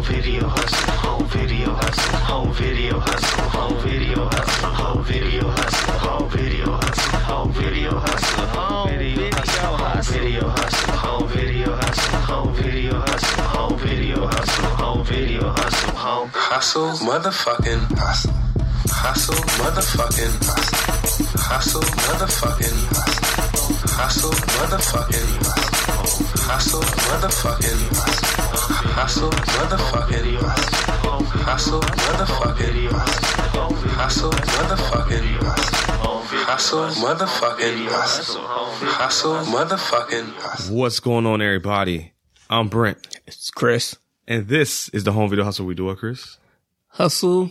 home video hustle, home video hustle, home video hustle, home video hustle, home video hustle, home video hustle, home video hustle, home video hustle, home video hustle, home video hustle, home video hustle, home Hustle, motherfucking hustle. Hustle, motherfucking hustle. Hustle, motherfucking hustle. Hustle, motherfucking hustle. Hustle, motherfucking hustle. Hustle, motherfucking hustle. Hustle, motherfucking hustle. Hustle, motherfucking hustle. Hustle, motherfucking hustle. Hustle, motherfucking hustle. What's going on, everybody? I'm Brent, It's Chris. and this is the Home Video Hustle. We do it, Chris. Hustle,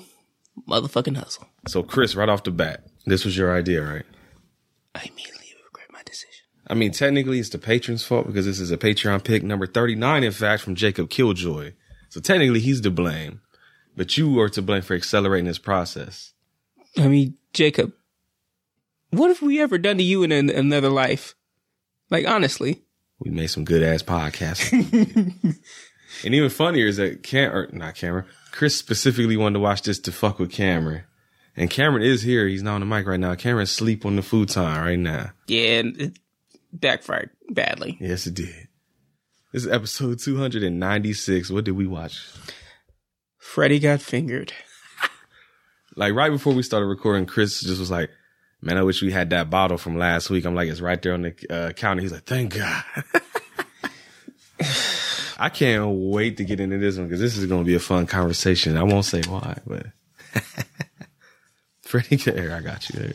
motherfucking hustle. So, Chris, right off the bat, this was your idea, right? I immediately regret my decision. I mean, technically, it's the patron's fault because this is a Patreon pick number 39, in fact, from Jacob Killjoy. So, technically, he's to blame, but you are to blame for accelerating this process. I mean, Jacob, what have we ever done to you in an, another life? Like, honestly. We made some good ass podcasts. and even funnier is that Cam, or not Cameron, Chris specifically wanted to watch this to fuck with Cameron. And Cameron is here. He's not on the mic right now. Cameron's asleep on the futon right now. Yeah, backfired badly. Yes, it did. This is episode 296. What did we watch? Freddy got fingered. Like right before we started recording, Chris just was like, man, I wish we had that bottle from last week. I'm like, it's right there on the uh, counter. He's like, thank God. I can't wait to get into this one because this is going to be a fun conversation. I won't say why, but Freddie, I got you there.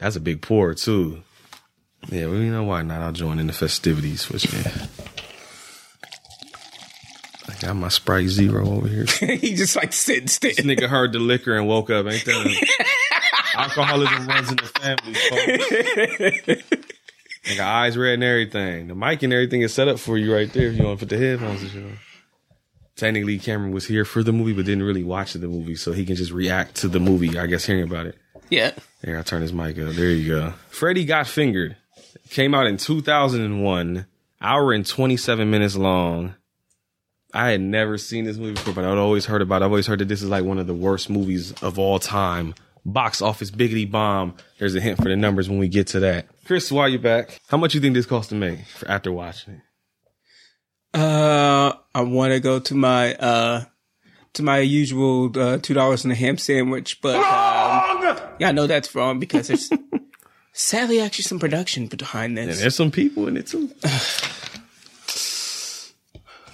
That's a big pour too. Yeah, well, you know why not? I'll join in the festivities with you. I got my Sprite Zero over here. he just like sitting still. This nigga heard the liquor and woke up. Ain't that? Alcoholism runs in the family. Folks. Nigga, eyes red and everything. The mic and everything is set up for you right there. If you want to put the headphones and shit on. Technically, Cameron was here for the movie, but didn't really watch the movie, so he can just react to the movie. I guess hearing about it. Yeah. There, I turn his mic up. There you go. Freddy got fingered. Came out in 2001. Hour and 27 minutes long. I had never seen this movie before, but I'd always heard about it. I've always heard that this is like one of the worst movies of all time. Box office biggity bomb. There's a hint for the numbers when we get to that. Chris, while you're back, how much you think this cost to make for after watching it? Uh, I want to go to my, uh, to my usual, uh, $2 and a ham sandwich, but, um, yeah, I know that's wrong because there's sadly actually some production behind And this. there's some people in it too.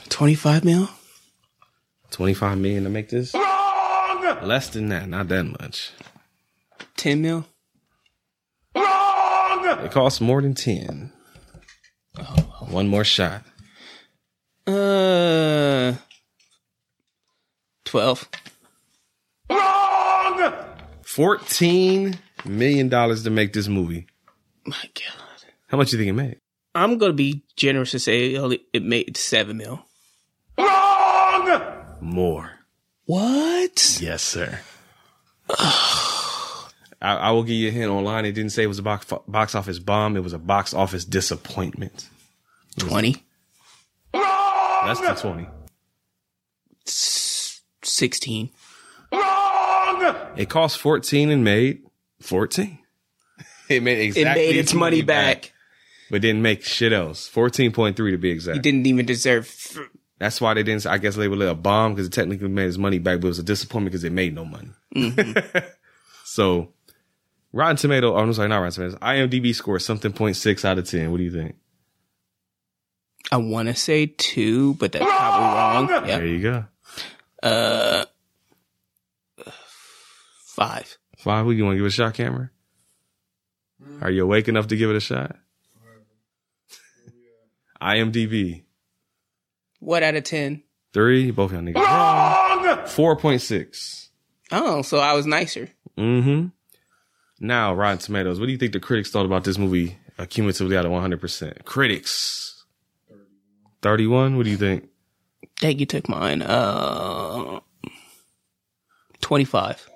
25 mil? 25 million to make this? Wrong! Less than that, not that much. 10 mil? Wrong! It costs more than 10. One more shot. Uh, 12. Wrong! $14 million dollars to make this movie. My God. How much you think it made? I'm going to be generous to say it only- it made 7 mil. Wrong! More. What? Yes, sir. I, I will give you a hint online. It didn't say it was a box, box office bomb. It was a box office disappointment. 20? Less than 20. 16. Wrong! It cost 14 and made 14. It made It made its money back. but didn't make shit else. 14.3 to be exact. He didn't even deserve. That's why they didn't, I guess, label it a bomb because it technically made his money back, but it was a disappointment because it made no money. so, Rotten Tomato, oh, I'm sorry, not Rotten Tomatoes. IMDb score something point six out of 10. What do you think? I want to say 2, but that's probably wrong. There you go. Uh, Five, what, you want to give it a shot, camera? Are you awake enough to give it a shot? IMDb, What out of 10? three, both y'all niggas wrong. 4.6. Oh, so I was nicer. Mm-hmm. Now, Rotten Tomatoes, what do you think the critics thought about this movie uh, cumulatively out of 100%? Critics. 31? What do you think? Dang, you took mine. Uh, 25.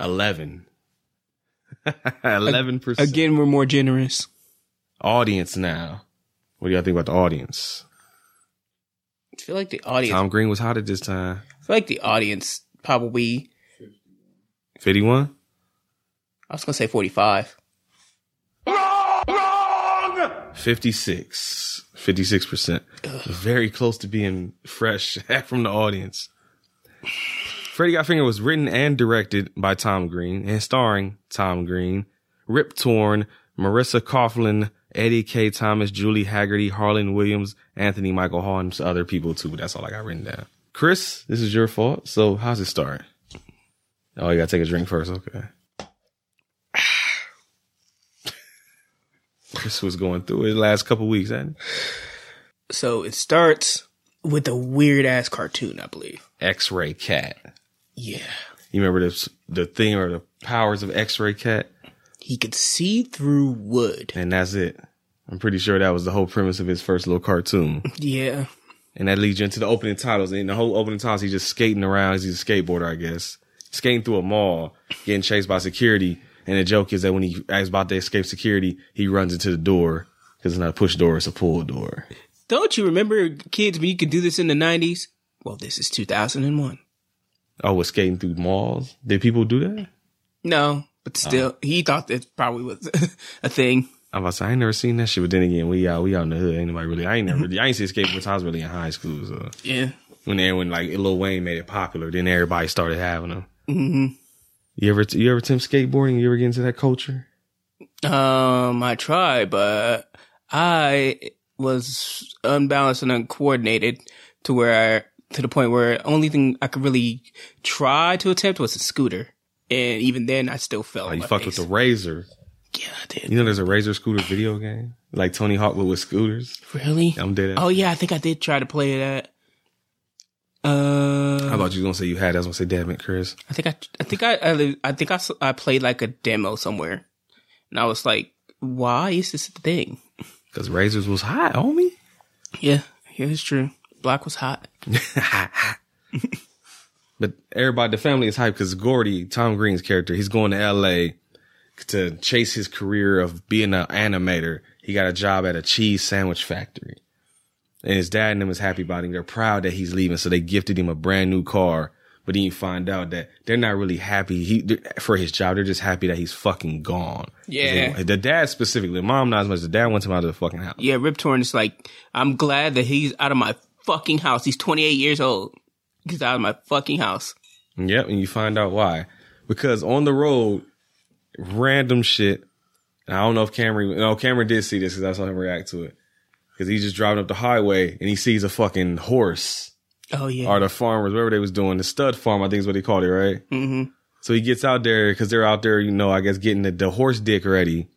11. 11%. Again, we're more generous. Audience now. What do y'all think about the audience? I feel like the audience. Tom Green was hot at this time. I feel like the audience probably. 51? I was gonna say forty-five. Wrong, 56. 56%. Very close to being fresh from the audience. Freddy Got Finger was written and directed by Tom Green and starring Tom Green, Rip Torn, Marisa Coughlan, Eddie Kaye Thomas, Julie Hagerty, Harland Williams, Anthony Michael Hall, and some other people too. That's all I got written down. Chris, this is your fault. So how's it start? Oh, you gotta take a drink first. Okay. Chris was going through it the last couple weeks, hadn't So it starts with a weird ass cartoon, I believe. X-Ray Cat. Yeah. You remember the the thing or the powers of X-Ray Cat? He could see through wood. And that's it. I'm pretty sure that was the whole premise of his first little cartoon. Yeah. And that leads you into the opening titles. And the whole opening titles, he's just skating around. He's a skateboarder, I guess. Skating through a mall, getting chased by security. And the joke is that when he is about to escape security, he runs into the door because it's not a push door, it's a pull door. Don't you remember, kids, when you could do this in the 90s? Well, this is 2001. Oh, was skating through malls? Did people do that? No, but still, he thought that probably was a thing. To say, I ain't never seen that shit. But then again, we out, we out in the hood. Ain't nobody really, I ain't never, I ain't seen skateboard since I was really in high school. So Yeah. when they, when like Lil Wayne made it popular, then everybody started having them. Mm-hmm. You ever, you ever attempt skateboarding? You ever get into that culture? Um, I tried, but I was unbalanced and uncoordinated to where I, to the point where only thing I could really try to attempt was a scooter. And even then, I still fell. Oh, you fucked with face. the Razor. Yeah, I did. You know, there's a Razor scooter video game, like Tony Hawk with scooters. Really? I'm dead. Oh yeah, I think I did try to play that. Uh, I thought you was gonna say you had. I was gonna say, damn it, Chris. I think I, I think I, I, I think I, I played like a demo somewhere, and I was like, "Why is this a thing?" Because Razors was hot, homie. Yeah, yeah, it's true. Black was hot. But everybody, the family is hyped because Gordy, Tom Green's character, he's going to L.A. to chase his career of being an animator. He got a job at a cheese sandwich factory. And his dad and them is happy about him. They're proud that he's leaving. So they gifted him a brand new car. But then you find out that they're not really happy he, for his job. They're just happy that he's fucking gone. Yeah. They- the dad specifically, mom not as much. The dad wants him out of the fucking house. Yeah, Rip Torn is like, I'm glad that he's out of my fucking house. He's 28 years old. He's out of my fucking house. Yep, and you find out why. Because on the road, random shit. And I don't know if Cameron, no, Cameron did see this because I saw him react to it. Because he's just driving up the highway and he sees a fucking horse Oh yeah. or the farmers, whatever they was doing, the stud farm, I think is what they called it, right? mm-hmm. So he gets out there because they're out there, you know, I guess getting the, the horse dick ready.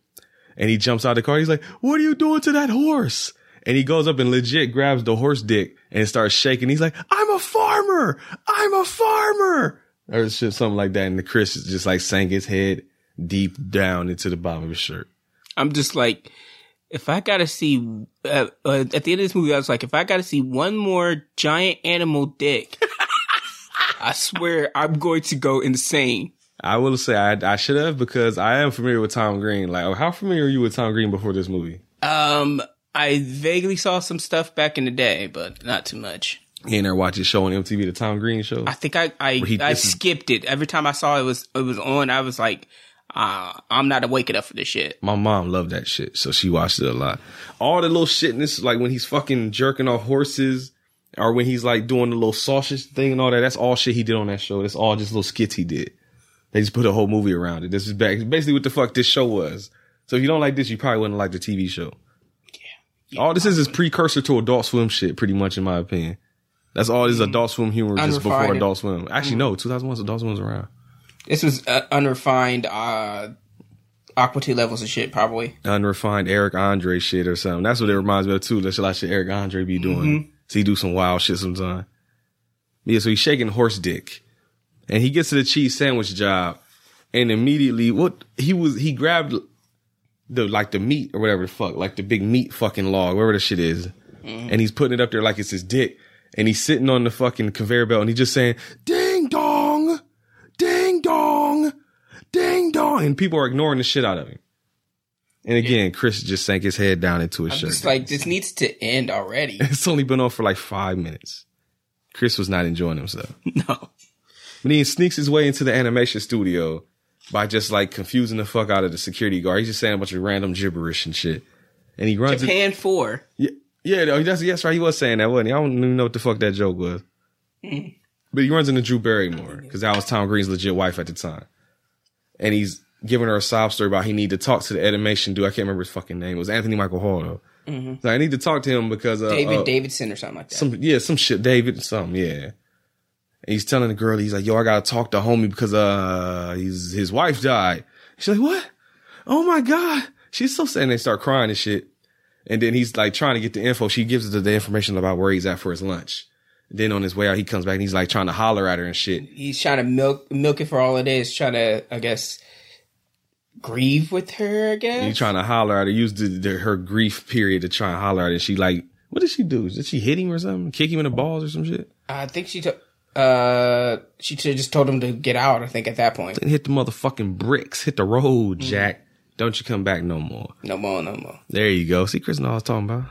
And he jumps out of the car. He's like, what are you doing to that horse? And he goes up and legit grabs the horse dick and starts shaking. He's like, I'm a farmer. I'm a farmer. Or shit, something like that. And the Chris just like sank his head deep down into the bottom of his shirt. I'm just like, if I gotta see, uh, uh, at the end of this movie, I was like, if I gotta see one more giant animal dick, I swear I'm going to go insane. I will say I, I should have because I am familiar with Tom Green. Like, how familiar are you with Tom Green before this movie? Um, I vaguely saw some stuff back in the day, but not too much. He ain't never watch his show on MTV, the Tom Green show? I think I I, he- I skipped it every time I saw it was it was on. I was like, uh, I'm not awake enough for this shit. My mom loved that shit, so she watched it a lot. All the little shit in this, like when he's fucking jerking off horses, or when he's like doing the little sausage thing and all that. That's all shit he did on that show. That's all just little skits he did. They just put a whole movie around it. This is back, basically what the fuck this show was. So if you don't like this, you probably wouldn't like the TV show. Yeah. All this is is precursor to Adult Swim shit, pretty much in my opinion. That's all this Adult Swim humor just before Adult Swim. Actually, no, 2001 Adult Swim was around. This was uh, unrefined uh, Aqua Teen levels of shit, probably. unrefined Eric Andre shit or something. That's what it reminds me of too. That's a lot of shit Eric Andre be doing. So he do some wild shit sometimes. Yeah, so he's shaking horse dick. And he gets to the cheese sandwich job and immediately what he was he grabbed the like the meat or whatever the fuck, like the big meat fucking log, whatever the shit is. Mm-hmm. And he's putting it up there like it's his dick. And he's sitting on the fucking conveyor belt and he's just saying, Ding dong, ding dong, ding dong. And people are ignoring the shit out of him. And again, Chris just sank his head down into his I'm shirt. just like, this needs to end already. it's only been on for like five minutes. Chris was not enjoying himself. no. But he sneaks his way into the animation studio by just like confusing the fuck out of the security guard. He's just saying a bunch of random gibberish and shit. And he runs. Japan 4. yeah, yeah, no, that's yes, right. He was saying that, wasn't he? I don't even know what the fuck that joke was. But he runs into Drew Barrymore because that was Tom Green's legit wife at the time, and he's giving her a sob story about he need to talk to the animation dude. I can't remember his fucking name. It was Anthony Michael Hall though. So I need to talk to him because uh, David uh, Davidson or something like that. some yeah, some shit, David, something, yeah. And he's telling the girl, he's like, "Yo, I gotta talk to homie because uh, he's his wife died." She's like, "What? Oh my god!" She's so sad. And they start crying and shit. And then he's like trying to get the info. She gives the, the information about where he's at for his lunch. then on his way out, he comes back and he's like trying to holler at her and shit. He's trying to milk milk it for all it is, trying to, I guess, grieve with her, I guess. He's trying to holler at her, use the, the, her grief period to try and holler at her. And she like, what did she do? Did she hit him or something? Kick him in the balls or some shit? I think she took, uh, she just told him to get out, I think, at that point. And hit the motherfucking bricks. Hit the road, Jack. Don't you come back no more. No more, no more. There you go. See, Chris knows I was talking about.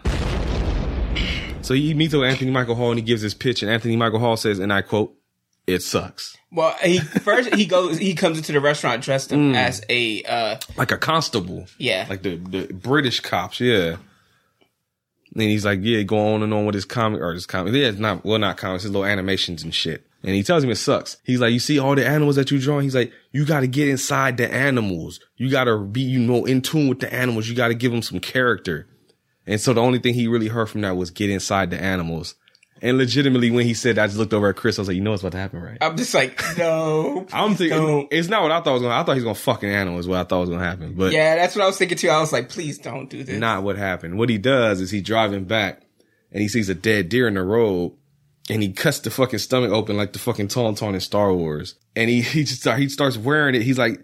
So he meets with Anthony Michael Hall and he gives his pitch, and Anthony Michael Hall says, and I quote, "It sucks." Well, he first he goes he comes into the restaurant dressed up as a uh Like a constable, yeah like the the British cops, yeah. And he's like, yeah, go on and on with his comic or his comic. Yeah, it's not well, not comics, his little animations and shit. And he tells him it sucks. He's like, you see all the animals that you draw. He's like, you got to get inside the animals. You got to be, you know, in tune with the animals. You got to give them some character. And so the only thing he really heard from that was get inside the animals. And legitimately, when he said that, I just looked over at Chris. I was like, you know what's about to happen, right? I'm just like no I'm thinking don't. it's not what I thought was going. to I thought he was going to fucking animal is what I thought was going to happen, but yeah that's what I was thinking too I was like please don't do this not what happened. What he does is he driving back and he sees a dead deer in the road and he cuts the fucking stomach open like the fucking Tauntaun in Star Wars. And he, he just start, he starts wearing it. He's like,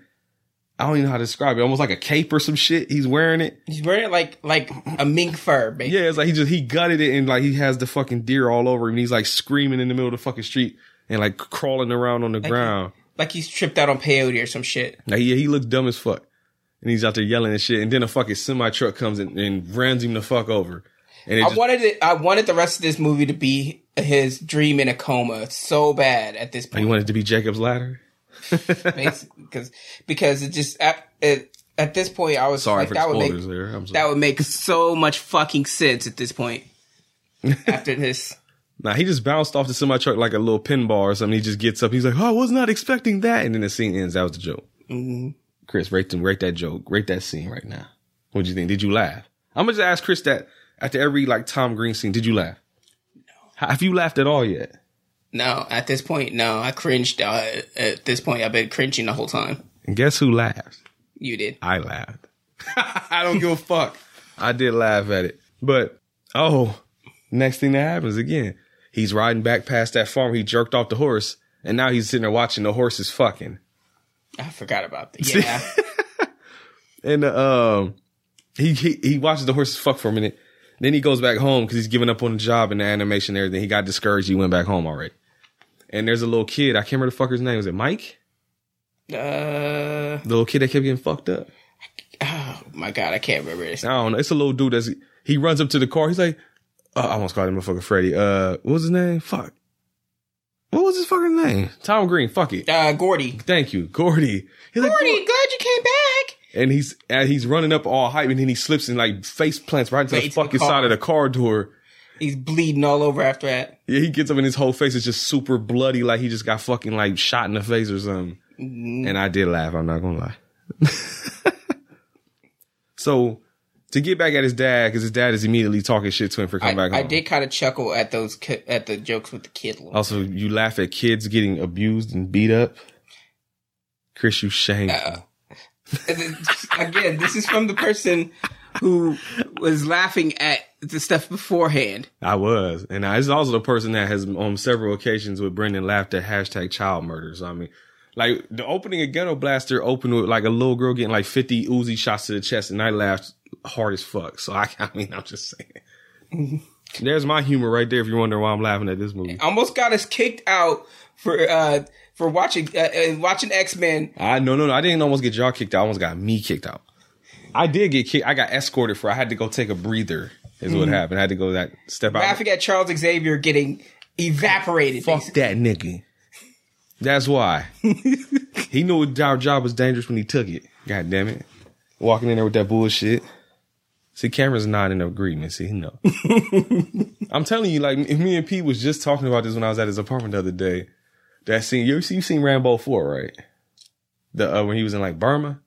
I don't even know how to describe it. Almost like a cape or some shit. He's wearing it. he's wearing it like like a mink fur basically. Yeah, it's like he just, he gutted it and like he has the fucking deer all over him. And he's like screaming in the middle of the fucking street and like crawling around on the ground. like he's tripped out on peyote or some shit Like, yeah, he looks dumb as fuck. And he's out there yelling and shit. And then a fucking semi truck comes in and runs him the fuck over. And I just, wanted it I wanted the rest of this movie to be his dream in a coma so bad at this oh, he point wanted it to be Jacob's ladder. because because it just at it, at this point I was Sorry like for that would make spoilers there. I'm sorry. that would make so much fucking sense at this point after this Nah, he just bounced off the semi truck like a little pinball or something. He just gets up. He's like, "Oh, I was not expecting that," and then the scene ends. That was the joke. Mm-hmm. Chris, rate them, rate that joke, rate that scene right now. What'd you think? Did you laugh? I'm gonna just ask Chris that after every like Tom Green scene. Did you laugh? No. Have you laughed at all yet? No, at this point, no. I cringed. Uh, at this point, I've been cringing the whole time. And guess who laughed? You did. I laughed. I don't give a fuck. I did laugh at it. But oh, next thing that happens again, he's riding back past that farm. He jerked off the horse, and now he's sitting there watching the horses fucking. I forgot about that. Yeah. And uh, um, he, he he watches the horses fuck for a minute. Then he goes back home because he's giving up on the job and the animation and everything. He got discouraged. He went back home already. And there's a little kid. I can't remember the fucker's name. Was it Mike? uh, The little kid that kept getting fucked up. oh my god, I can't remember this. I don't know. It's a little dude that's he runs up to the car. He's like, uh, I almost called him motherfucker Freddy. Uh, what was his name? Fuck. What was his fucking name? Tom Green. Fuck it. Uh, Gordy. Thank you, Gordy. He's like, Gordy, glad you came back. and he's and he's running up all hype, and then he slips and like face plants right into Right the into the fucking side of the car door. He's bleeding all over after that. Yeah, he gets up and his whole face is just super bloody, like he just got fucking like shot in the face or something. Mm-hmm. And I did laugh. I'm not gonna lie. so to get back at his dad, because his dad is immediately talking shit to him for I, coming back home. I home. did kind of chuckle at those ki- at the jokes with the kid. Also, you laugh at kids getting abused and beat up. Chris, you shame. Uh, Again, this is from the person who was laughing at the stuff beforehand. I was, and I, was also the person that has on several occasions with Brendan laughed at hashtag child murder. So I mean, like the opening of Ghetto Blaster opened with like a little girl getting like fifty Uzi shots to the chest, and I laughed hard as fuck. So I, I mean, I'm just saying. There's my humor right there. If you're wondering why I'm laughing at this movie, Almost got us kicked out for uh for watching uh, uh, watching X Men. I no no no. I didn't almost get y'all kicked out. I almost got me kicked out. I did get kicked. I got escorted for. I had to go take a breather. Is what happened. I had to go that step out. Laughing at Charles Xavier getting evaporated. Fuck that nigga. That's why. he knew our job was dangerous when he took it. God damn it. Walking in there with that bullshit. See, Cameron's not in agreement. See, no. I'm telling you, like me and Pete was just talking about this when I was at his apartment the other day. That scene, you you seen Rambo four, right? The uh, when he was in like Burma,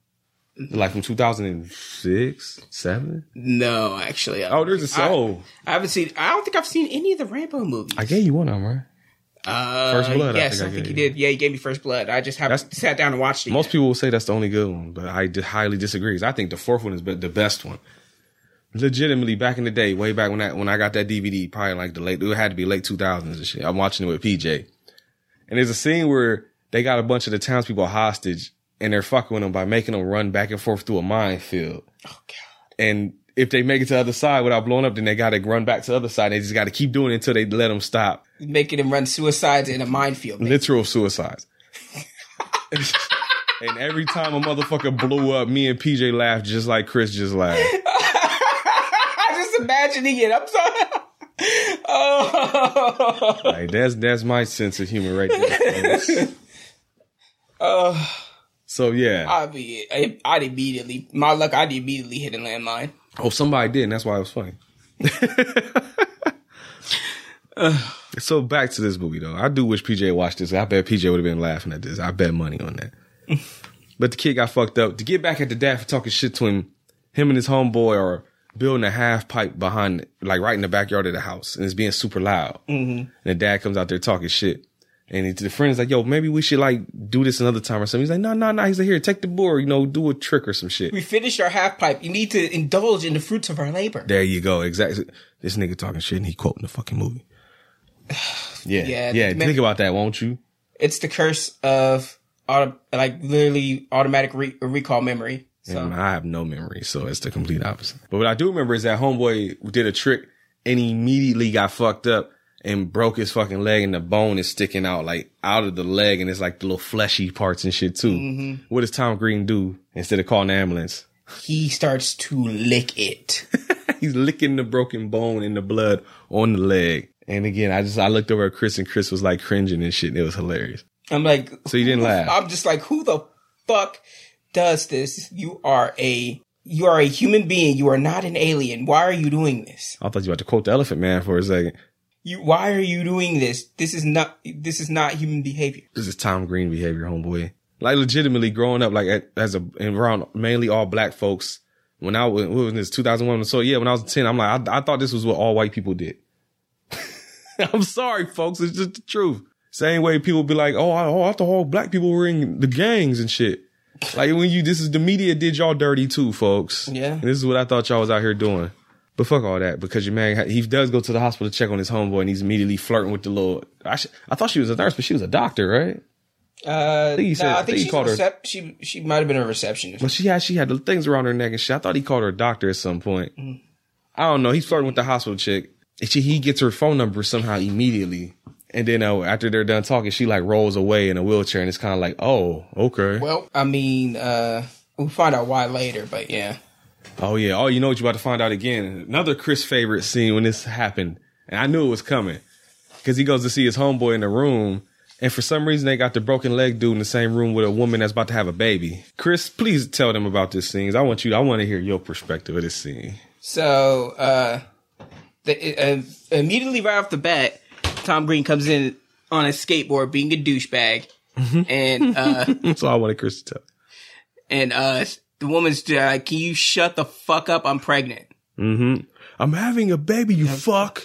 like from 2006, seven. No, actually. I, Oh, there's a soul. I haven't seen. I don't think I've seen any of the Rambo movies. I, gave you one of them, right? Uh, First Blood, I Yes, think I I think, you did. Yeah, you gave me First Blood. I just haven't That's- sat down and watched it. Most people will say that's the only good one, but I d- highly disagree. I think the fourth one is the best one. Legitimately, back in the day, way back when I when I got that DVD, probably like the late, it had to be late two thousands and shit. I'm watching it with PJ, and there's a scene where they got a bunch of the townspeople hostage, and they're fucking with them by making them run back and forth through a minefield. Oh god. And if they make it to the other side without blowing up, then they got to run back to the other side. They just got to keep doing it until they let them stop. Making them run suicides in a minefield. man. literal suicides. and every time a motherfucker blew up, me and PJ laughed just like Chris just laughed. I just imagining it. I'm sorry. oh. Like that's that's my sense of humor right there. folks. Uh, So yeah. I'd be. I- I'd immediately. My luck. I'd immediately hit a landmine. Oh, somebody did, and that's why it was funny. so back to this movie though. I do wish PJ watched this. I bet PJ would have been laughing at this. I bet money on that. but the kid got fucked up. To get back at the dad for talking shit to him, him and his homeboy are building a half pipe behind, like right in the backyard of the house, and it's being super loud. Mm-hmm. And the dad comes out there talking shit. And he, the friend is like, yo, maybe we should like do this another time or something. He's like, no, no, no. He's like, here, take the board, you know, do a trick or some shit. We finished our half pipe. You need to indulge in the fruits of our labor. There you go. Exactly. This nigga talking shit and he quoting the fucking movie. Yeah. Yeah, Yeah. the- Think about that, won't you? It's the curse of auto, like literally automatic re- recall memory. So And I have no memory, so it's the complete opposite. But what I do remember is that homeboy did a trick and he immediately got fucked up and broke his fucking leg and the bone is sticking out like out of the leg and it's like the little fleshy parts and shit too. Mm-hmm. What does Tom Green do instead of calling the ambulance? he starts to lick it. He's licking the broken bone and the blood on the leg. And again, I just I looked over at Chris and Chris was like cringing and shit. And it was hilarious. I'm like, So you didn't laugh? I'm just like, who the fuck does this? You are a you are a human being. You are not an alien. Why are you doing this? I thought you were about to quote the Elephant Man for a second. You why are you doing this? This is not this is not human behavior. This is Tom Green behavior, homeboy. Like legitimately growing up, like at, as a and around mainly all black folks. When I was, what was this 2001? So yeah, when I was 10, I'm like, I, I thought this was what all white people did. I'm sorry, folks. It's just the truth. Same way people be like, oh, I, oh, I thought all black people were in the gangs and shit. Like when you, this is the media did y'all dirty too, folks. Yeah. And this is what I thought y'all was out here doing. But fuck all that because your man, he does go to the hospital to check on his homeboy and he's immediately flirting with the little, I, sh- I thought she was a nurse, but she was a doctor, right? Uh, think he said- I I think think he she's called her- she she might have been a receptionist. But she had she had the things around her neck and shit. I thought he called her a doctor at some point. I don't know. He's flirting with the hospital chick. And she, he gets her phone number somehow immediately. And then uh, after they're done talking, she like rolls away in a wheelchair, and it's kind of like, oh, okay. Well, I mean, uh, we'll find out why later, but yeah. Oh yeah. Oh, you know what you're about to find out again. Another Chris favorite scene when this happened, and I knew it was coming because he goes to see his homeboy in the room. And for some reason, they got the broken leg dude in the same room with a woman that's about to have a baby. Chris, please tell them about this scene. I want you. I want to hear your perspective of this scene. So, uh, the, uh, immediately right off the bat, Tom Green comes in on a skateboard being a douchebag. And, uh, That's all I wanted Chris to tell. and, uh, the woman's like, can you shut the fuck up? I'm pregnant. Mm-hmm. I'm having a baby, you fuck.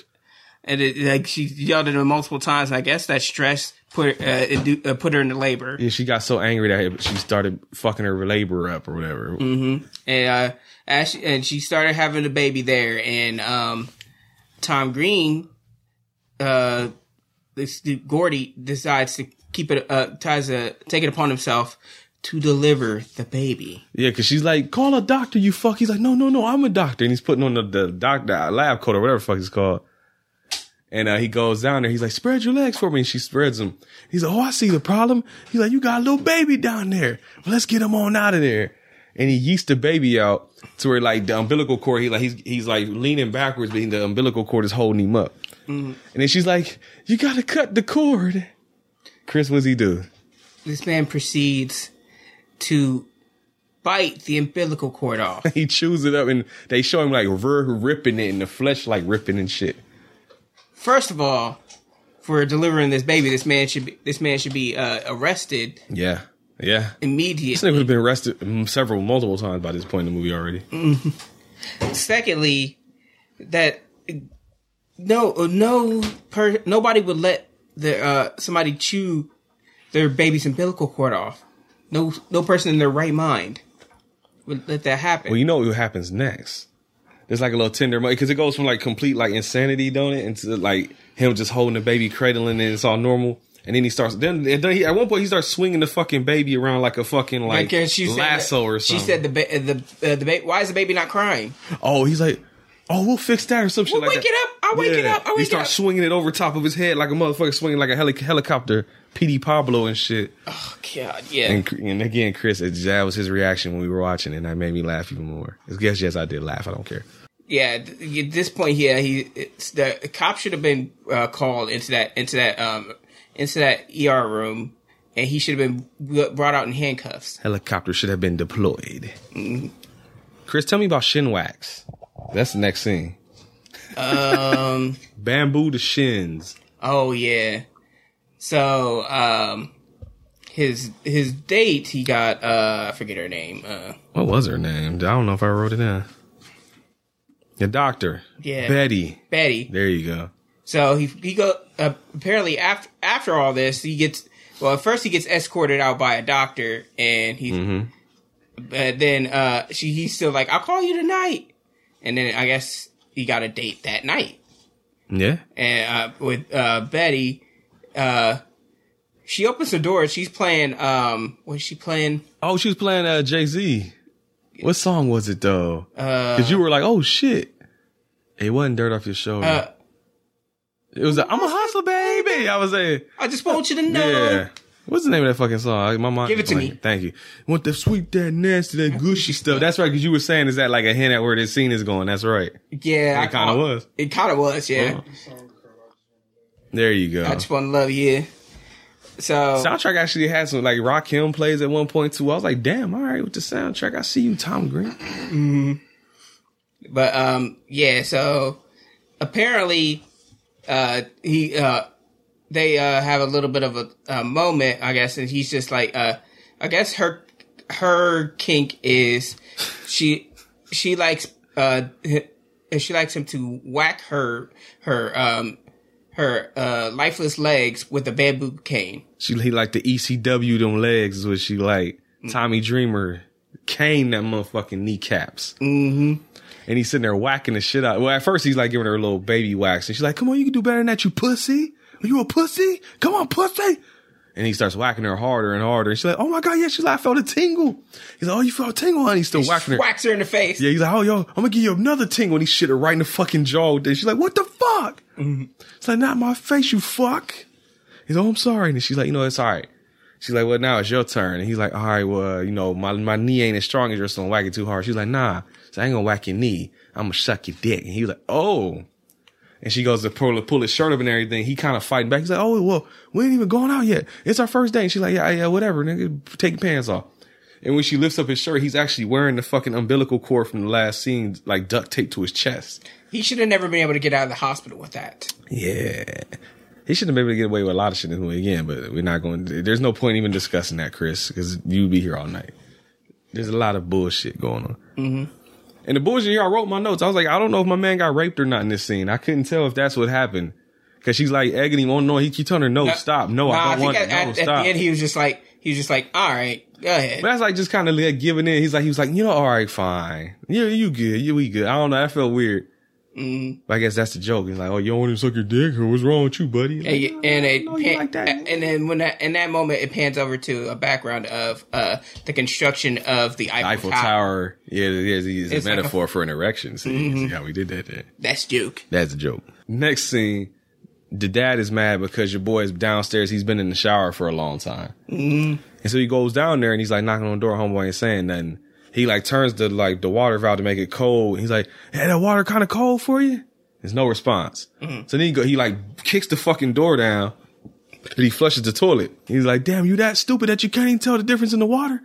And it, like, she yelled at him multiple times. I guess that stress put, uh, indu- uh, put her into labor. Yeah, she got so angry that she started fucking her labor up or whatever. and uh, as she, and she started having a baby there, and um, Tom Green, uh, this dude, Gordy decides to keep it, uh, tries to take it upon himself to deliver the baby. Yeah, because she's like, call a doctor, you fuck. He's like, no, no, no, I'm a doctor. And he's putting on the, the doctor lab coat or whatever the fuck it's called. And uh, he goes down there. He's like, spread your legs for me. And she spreads them. He's like, oh, I see the problem. He's like, you got a little baby down there. Well, let's get him on out of there. and he yeets the baby out to where like the umbilical cord, he like he's he's like leaning backwards, but the umbilical cord is holding him up. And then she's like, "You gotta cut the cord." Chris, what's he do? This man proceeds to bite the umbilical cord off. He chews it up, and they show him like ripping it, and the flesh like ripping and shit. First of all, for delivering this baby, this man should be this man should be uh, arrested Yeah, yeah. Immediately. This nigga would have been arrested mm, several, multiple times by this point in the movie already. Secondly, that no no per, nobody would let the uh, somebody chew their baby's umbilical cord off. No no person in their right mind would let that happen. Well, you know what happens next. There's like a little tender moment because it goes from like complete like insanity, don't it, into like him just holding the baby, cradling it, it's all normal. And then he starts. Then, then he, at one point he starts swinging the fucking baby around like a fucking like Because she said lasso that- or something. She said the ba- the uh, the ba- why is the baby not crying? "Oh, he's like, oh, we'll fix that or some shit We'll like wake that." it up. I'll wake it up. I'll he wake it starts swinging it over top of his head like a motherfucker swinging like a heli- helicopter, PD Pablo and shit. Oh God, yeah. And, and again, Chris, it- that was his reaction when we were watching, and that made me laugh even more. I guess yes, I did laugh. I don't care. yeah, th- at this point yeah, he it's, the cop should have been uh, called into that into that um into that ER room, and he should have been brought out in handcuffs. Helicopter should have been deployed. Chris, tell me about shin wax. That's the next scene. Um, Bamboo to shins. oh yeah. So um, his his date, he got uh, I forget her name. Uh, What was her name? I don't know if I wrote it down. The doctor. Yeah. Betty. Betty. There you go. So he he go uh, apparently after after all this he gets well at first he gets escorted out by a doctor and he Mm-hmm. but then uh she he's still like I'll call you tonight and then I guess he got a date that night Yeah. and uh with uh Betty uh she opens the door she's playing um what is she playing Oh, she was playing uh, Jay Z. What song was it though? Because you were like, "Oh shit!" It wasn't "Dirt Off Your Shoulder." uh it was. i I'm a hustler, baby. I was saying, I just want you to know yeah. What's the name of that fucking song? My mom. Give it to me. Thank you. Want the sweet, that nasty, that gushy stuff. That's right. Because you were saying, is that like a hint at where this scene is going? That's right. yeah I It kind of was. it kind of was yeah There you go. I just want to love you so soundtrack actually had some like Rakim plays at one point too. I was like, damn, all right with the soundtrack. I see you, Tom Green. But um yeah, so apparently uh he uh they uh have a little bit of a, a moment, I guess, and he's just like uh I guess her her kink is she she likes uh and she likes him to whack her her um her uh lifeless legs with a bamboo cane. She like the ECW them legs is what she like. Tommy Dreamer cane that motherfucking kneecaps. Mm-hmm. And he's sitting there whacking the shit out. Well, at first he's like giving her a little baby wax, and she's like, "Come on, you can do better than that, you pussy. Are you a pussy? Come on, pussy." And he starts whacking her harder and harder. And she's like, "Oh my god, yeah." She's like, "I felt a tingle." He's like, "Oh, you felt a tingle?" And he's still whacking her. Whacks her in the face. Yeah, he's like, oh, yo, I'm gonna give you another tingle. And he shit her right in the fucking jaw. And she's like, what the fuck? Mm-hmm. It's like, not my face, you fuck. He's like, oh, I'm sorry. And she's like, you know, it's all right. She's like, well, now it's your turn. And he's like, all right, well, you know, my, my knee ain't as strong as yours, so don't whack it too hard. She's like, nah, so I ain't gonna whack your knee. I'm gonna suck your dick. And he was like, oh. And she goes to pull, pull his shirt up and everything. He kind of fighting back. He's like, oh, well, we ain't even going out yet. It's our first day. And she's like, yeah, yeah, whatever. Nigga, take your pants off. And when she lifts up his shirt, he's actually wearing the fucking umbilical cord from the last scene, like duct taped to his chest. He should have never been able to get out of the hospital with that. Yeah. He shouldn't have been able to get away with a lot of shit in this movie again, but we're not going to, there's no point even discussing that, Chris, because you'd be here all night. There's a lot of bullshit going on. Mm-hmm. And the bullshit here, I wrote my notes. I was like, I don't know if my man got raped or not in this scene. I couldn't tell if that's what happened. Cause she's like egging him on. No, he keeps telling her, no, stop. No, Nah, I don't think want at. No, at, at the end he was just like he was just like, all right, go ahead. But that's like just kind of like giving in. He's like, he was like, you know, all right, fine. Yeah, you good. You we good. I don't know. That felt weird. Mm-hmm. But I guess that's the joke. He's like, oh, you don't want to suck your dick? Or what's wrong with you, buddy? and, Like, you- and it pan- like that. and then when that in that moment it pans over to a background of uh the construction of the Eiffel, Eiffel Tower. Tower. Yeah, yeah, it's a It's like a- metaphor for an erection. See, see how we did that there. That's Duke. That's a joke. Next scene, the dad is mad because your boy is downstairs. He's been in the shower for a long time. Mm-hmm. And so he goes down there and he's like knocking on the door. Homeboy ain't saying nothing. He like turns the like the water valve to make it cold. He's like, "Hey, that water kind of cold for you?" There's no response. Mm-hmm. So then he go, he like kicks the fucking door down, and he flushes the toilet. He's like, "Damn, you that stupid that you can't even tell the difference in the water?"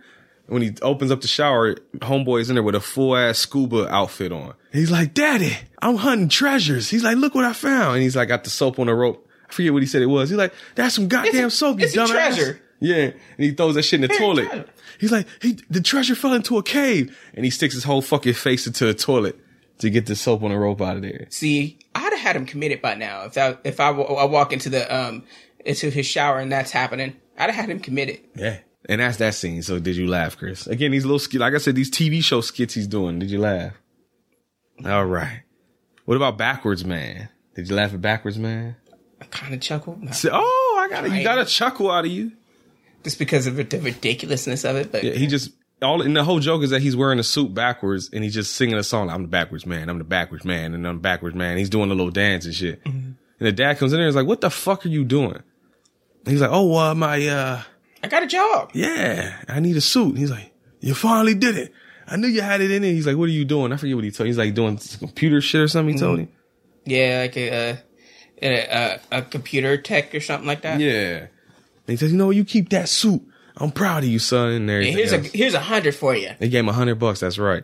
And when he opens up the shower, homeboy is in there with a full ass scuba outfit on. He's like, "Daddy, I'm hunting treasures." He's like, "Look what I found!" And he's like, got the soap on the rope. I forget what he said it was. He's like, "That's some goddamn a- soap, you it's a dumbass." treasure. Yeah, and he throws that shit in the Hey, toilet. He's like, he the treasure fell into a cave, and he sticks his whole fucking face into the toilet to get the soap on the rope out of there. See, I'd have had him committed by now. If that, if I, I walk into the um into his shower and that's happening, I'd have had him committed. Yeah, and that's that scene. So did you laugh, Chris? Again, these little skits, like I said, these TV show skits he's doing. Did you laugh? All right. What about Backwards Man? Did you laugh at Backwards Man? I kind of chuckle, not Say, oh, I got it. You got a chuckle out of you. Just because of the ridiculousness of it, but Yeah, he just all and the whole joke is that he's wearing a suit backwards and he's just singing a song. I'm the backwards man. I'm the backwards man, and I'm the backwards man. He's doing a little dance and shit. And the dad comes in there and is like, "What the fuck are you doing?" And he's like, "Oh, uh, my uh, I got a job. yeah, I need a suit." And he's like, "You finally did it. I knew you had it in it." He's like, "What are you doing?" I forget what he told. He's like doing computer shit or something. He told him. Yeah, like a, uh, a, a a computer tech or something like that. Yeah. And he says, "You know, you keep that suit. I'm proud of you, son." And And here's a here's a hundred for you. They gave him a hundred bucks. That's right.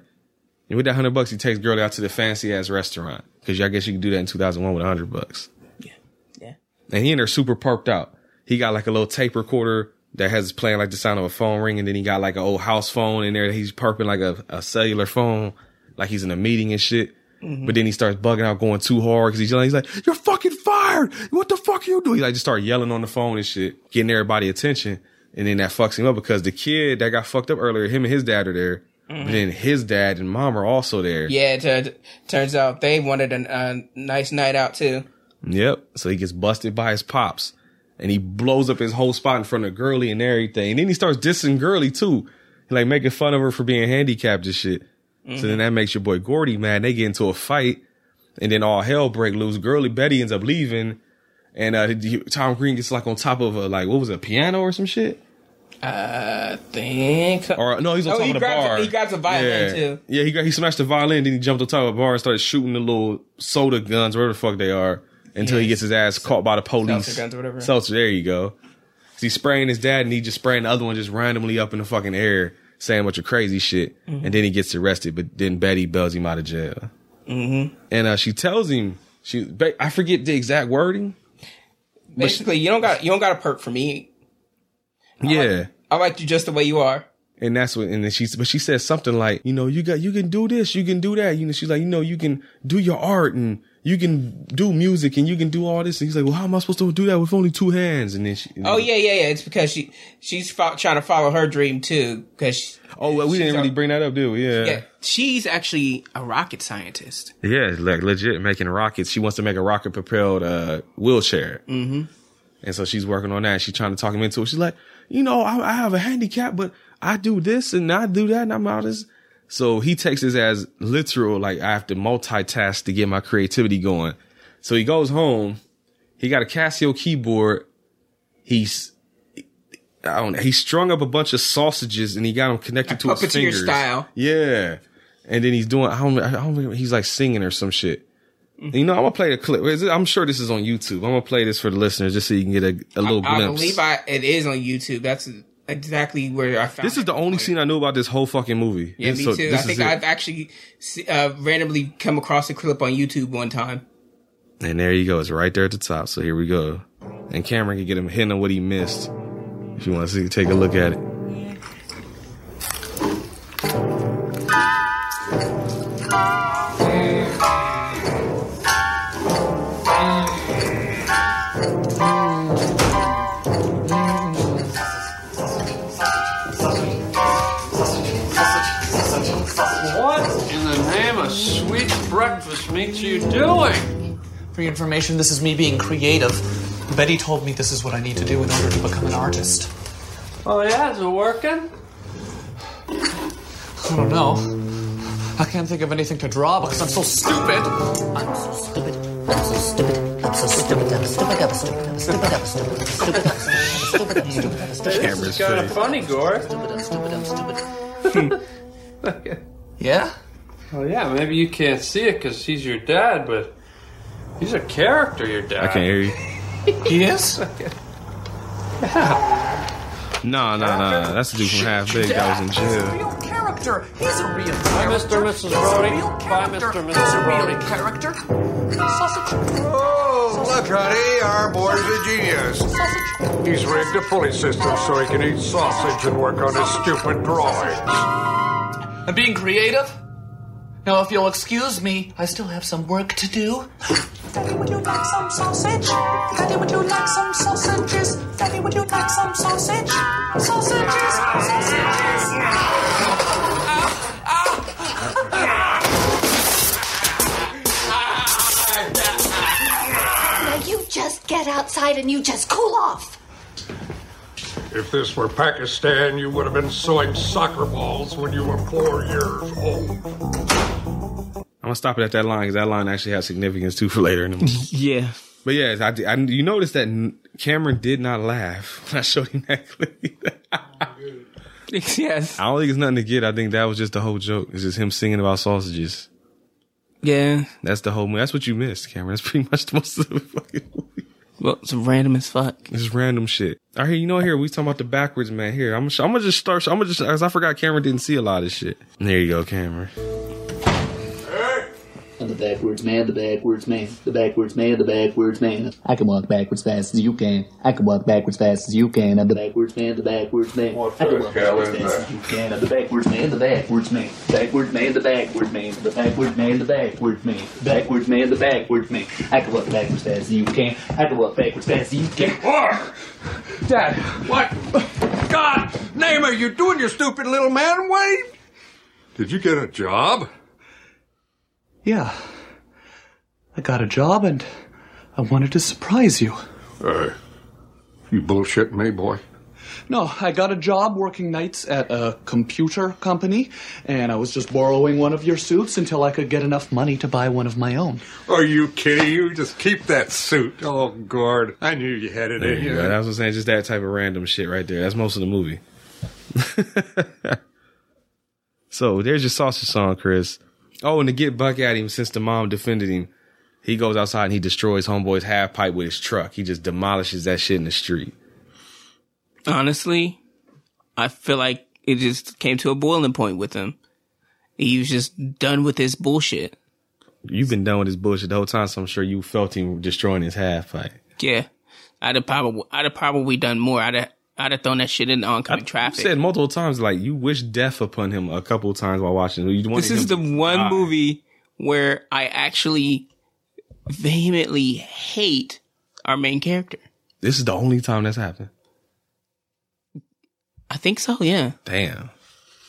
And with that hundred bucks, he takes girl out to the fancy ass restaurant because I guess you could do that in 2001 with a hundred bucks. Yeah. Yeah. And he and there super parked out. He got like a little tape recorder that has playing like the sound of a phone ring, and then he got like an old house phone in there that he's perping like a, a cellular phone, like he's in a meeting and shit. But then he starts bugging out, going too hard because he's yelling. He's like, "You're fucking fired! What the fuck are you doing?" He like just start yelling on the phone and shit, getting everybody attention. And then that fucks him up because the kid that got fucked up earlier, him and his dad are there. But then his dad and mom are also there. Yeah, it uh, turns out they wanted a uh, nice night out too. Yep. So he gets busted by his pops and he blows up his whole spot in front of Girly and everything. And then he starts dissing Girly too. He like making fun of her for being handicapped and shit. So then that makes your boy Gordy mad. They get into a fight and then all hell break loose. Girly Betty ends up leaving and uh, Tom Green gets like on top of a like what was it, a piano or some shit? I think. Or no, he's on Oh, top he of the grabs a- bar. he grabs a violin, yeah. too. Yeah, he gra- he smashed the violin, then he jumped on top of a bar and started shooting the little soda guns, whatever the fuck they are, until he gets his ass caught by the police. Seltzer guns or whatever. Seltzer, there you go. He's spraying his dad, and he just spraying the other one just randomly up in the fucking air, saying a bunch of crazy shit, Mm-hmm. and then he gets arrested. But then Betty bails him out of jail, mm-hmm. and uh, she tells him she I forget the exact wording. Basically, you don't got you don't got a perk for me. Yeah. I like you just the way you are. And that's what, and then she, but she says something like, you know, you got, you can do this, you can do that. You know, she's like, you know, you can do your art and you can do music and you can do all this. And he's like, well, how am I supposed to do that with only two hands? And then she, Oh yeah, yeah, yeah. It's because she she's fo- trying to follow her dream too. Because Oh, well, we didn't really a- bring that up, did we? Yeah. yeah, she's actually a rocket scientist. Yeah, like legit making rockets. She wants to make a rocket propelled uh, wheelchair. Mm-hmm. And so she's working on that. She's trying to talk him into it. She's like, you know, I, I have a handicap, but I do this and I do that and I'm out this. So he takes this as literal, like I have to multitask to get my creativity going. So he goes home. He got a Casio keyboard. He's, I don't know. He strung up a bunch of sausages and he got them connected to his fingers. style. Yeah. And then he's doing, I don't, I don't remember, he's like singing or some shit. And, you know, I'm gonna play a clip. I'm sure this is on YouTube. I'm gonna play this for the listeners just so you can get a, a little I glimpse. I believe I it is on YouTube. That's exactly where I found. this is the only scene I knew about this whole fucking movie. Yeah, This- me so too. I think. I've actually uh, randomly come across a clip on YouTube one time. And there you go. It's right there at the top. So here we go. And Cameron can get him hint on what he missed. If you want to see, take a look at it. What the name of sweet breakfast meat you doing? For your information, this is me being creative. Betty told me this is what I need to do in order to become an artist. Oh yeah, is it working? I don't know. I can't think of anything to draw because I'm so stupid. I'm so stupid. I'm so stupid. I'm so stupid. I'm so stupid. I'm stupid. I'm stupid. I'm stupid. I'm stupid. I'm stupid. I'm stupid. I'm stupid. I'm stupid. Camera's Kind of face. funny, Gore. I'm stupid. I'm stupid. I'm stupid. Yeah? Well, yeah, maybe you can't see it because he's your dad, but he's a character, your dad. I can't hear you. He is? No, no, no. That's the dude from Half Baked that was in jail. He's a real character. He's a real Bye, character. Mr. and Mrs. He's a Brody. real Bye, character. Mr. and He's Mrs. a real Brody. character. Sausage. Oh, look, honey, our boy's a genius. Sausage. He's rigged a pulley system so he can eat sausage and work on his stupid drawings. Ah. I'm being creative. Now, if you'll excuse me, I still have some work to do. Daddy, would you like some sausage? Daddy, would you like some sausages? Daddy, would you like some sausage? Sausages, sausages. Now you just get outside and you just cool off. If this were Pakistan, you would have been sewing soccer balls when you were four years old. I'm gonna stop it at that line because that line actually has significance too for later in the movie. Yeah. but yeah, I, I, you notice that Cameron did not laugh when I showed him that clip. yes. I don't think it's nothing to get. I think that was just the whole joke. It's just him singing about sausages. Yeah. That's the whole movie. That's what you missed, Cameron. That's pretty much the most of the fucking movie. Well, it's random as fuck. It's random shit. All right, you know, here we talking about the backwards man. Here, I'm, I'm gonna just start. I'm gonna just, cause I forgot Cameron didn't see a lot of shit. There you go, Cameron. I'm the backwards man, the backwards man, the backwards man, the backwards man. I can walk backwards fast as you can. I can walk backwards fast as you can. I'm the backwards man, the backwards man. What I can walk backwards fast as you can. I'm the backwards man, the backwards man. Backwards man, the backwards man. The backwards man, the backwards man. Backwards man, the backwards man. I can walk backwards fast as you can. I can walk backwards fast as you can. Dad, what? God, name are you doing, you stupid little man? Wait. Did you get a job? Yeah. I got a job and I wanted to surprise you. Hey, you bullshit me, boy. No, I got a job working nights at a computer company, and I was just borrowing one of your suits until I could get enough money to buy one of my own. Are you kidding? You just keep that suit. Oh, God. I knew you had it There in you you. go. That's what I'm saying. Just that type of random shit right there. That's most of the movie. so there's your sausage song, Chris. Oh, and to get Buck at him, since the mom defended him, he goes outside and he destroys Homeboy's half pipe with his truck. He just demolishes that shit in the street. Honestly, I feel like it just came to a boiling point with him. He was just done with his bullshit. You've been done with his bullshit the whole time, so I'm sure you felt him destroying his half pipe. Yeah. I'd have probably, I'd have probably done more. I'd have, I'd have thrown that shit in the oncoming You traffic. said multiple times, like you wish death upon him a couple of times while watching. You this is the one die. movie where I actually vehemently hate our main character. This is the only time that's happened. I think so, yeah. Damn.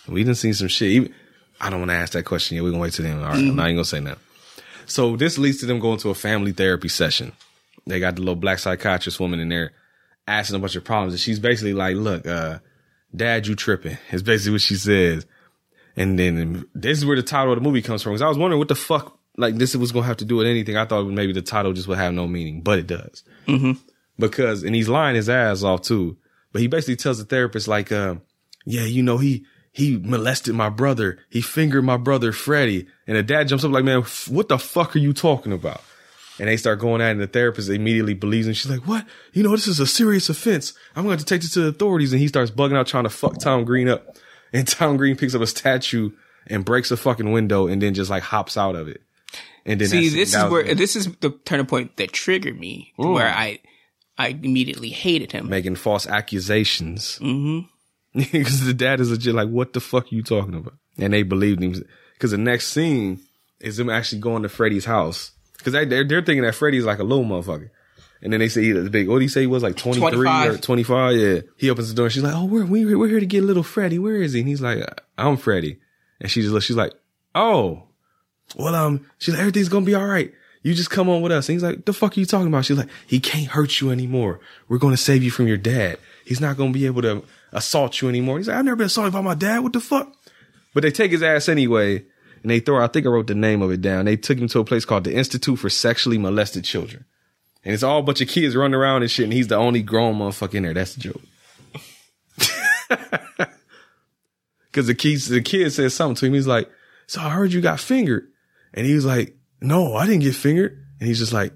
We didn't see some shit. Even, I don't want to ask that question yet. We're going to wait till then. All right, mm-hmm. I'm not even going to say that. So this leads to them going to a family therapy session. They got the little black psychiatrist woman in there asking a bunch of problems. And she's basically like, look, uh, dad, you tripping. Is basically what she says. And then this is where the title of the movie comes from. Cause I was wondering what the fuck, like this was going to have to do with anything. I thought maybe the title just would have no meaning, but it does. Because, and he's lying his ass off too. But he basically tells the therapist like, uh, yeah, you know, he, he molested my brother. He fingered my brother, Freddy. And the dad jumps up like, man, f- what the fuck are you talking about? And they start going at it, and the therapist immediately believes and She's like, what? You know, this is a serious offense. I'm going to take this to the authorities. And he starts bugging out trying to fuck Tom Green up. And Tom Green picks up a statue and breaks a fucking window and then just like hops out of it. And then See, this is where this is the turning point that triggered me, where I, I immediately hated him. making false accusations. Mm-hmm. Because the dad is legit like, what the fuck are you talking about? And they believed him. Because the next scene is them actually going to Freddy's house. Because they, they're, they're thinking that Freddy's like a little motherfucker. And then they say he's big. What did he say he was like 23 or 25. 25? Yeah. He opens the door and she's like, oh, we're, we're, we're here to get little Freddy. Where is he? And he's like, I'm Freddy. And she just looks, she's like, oh, well, um, she's like, everything's gonna be all right. You just come on with us. And he's like, the fuck are you talking about? She's like, he can't hurt you anymore. We're gonna save you from your dad. He's not gonna be able to assault you anymore. He's like, I've never been assaulted by my dad. What the fuck? But they take his ass anyway, and they throw. I think I wrote the name of it down. They took him to a place called the Institute for Sexually Molested Children, and it's all a bunch of kids running around and shit. And he's the only grown motherfucker in there. That's the joke. Cause the kid, the kid said something to him. He's like, so I heard you got fingered. And he was like, no, I didn't get fingered. And he's just like,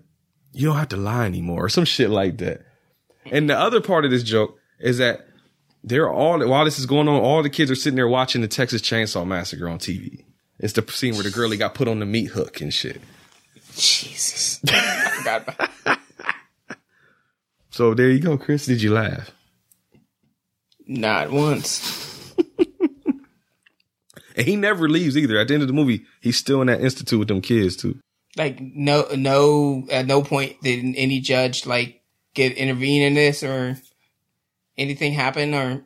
you don't have to lie anymore or some shit like that. And the other part of this joke is that they're all, while this is going on, all the kids are sitting there watching the Texas Chainsaw Massacre on TV. It's the scene where the girlie got put on the meat hook and shit. Jesus. I forgot about that. So there you go, Chris. Did you laugh? Not once. And he never leaves either. At the end of the movie, he's still in that institute with them kids too. Like no, no, at no point did any judge like get intervene in this or anything happen or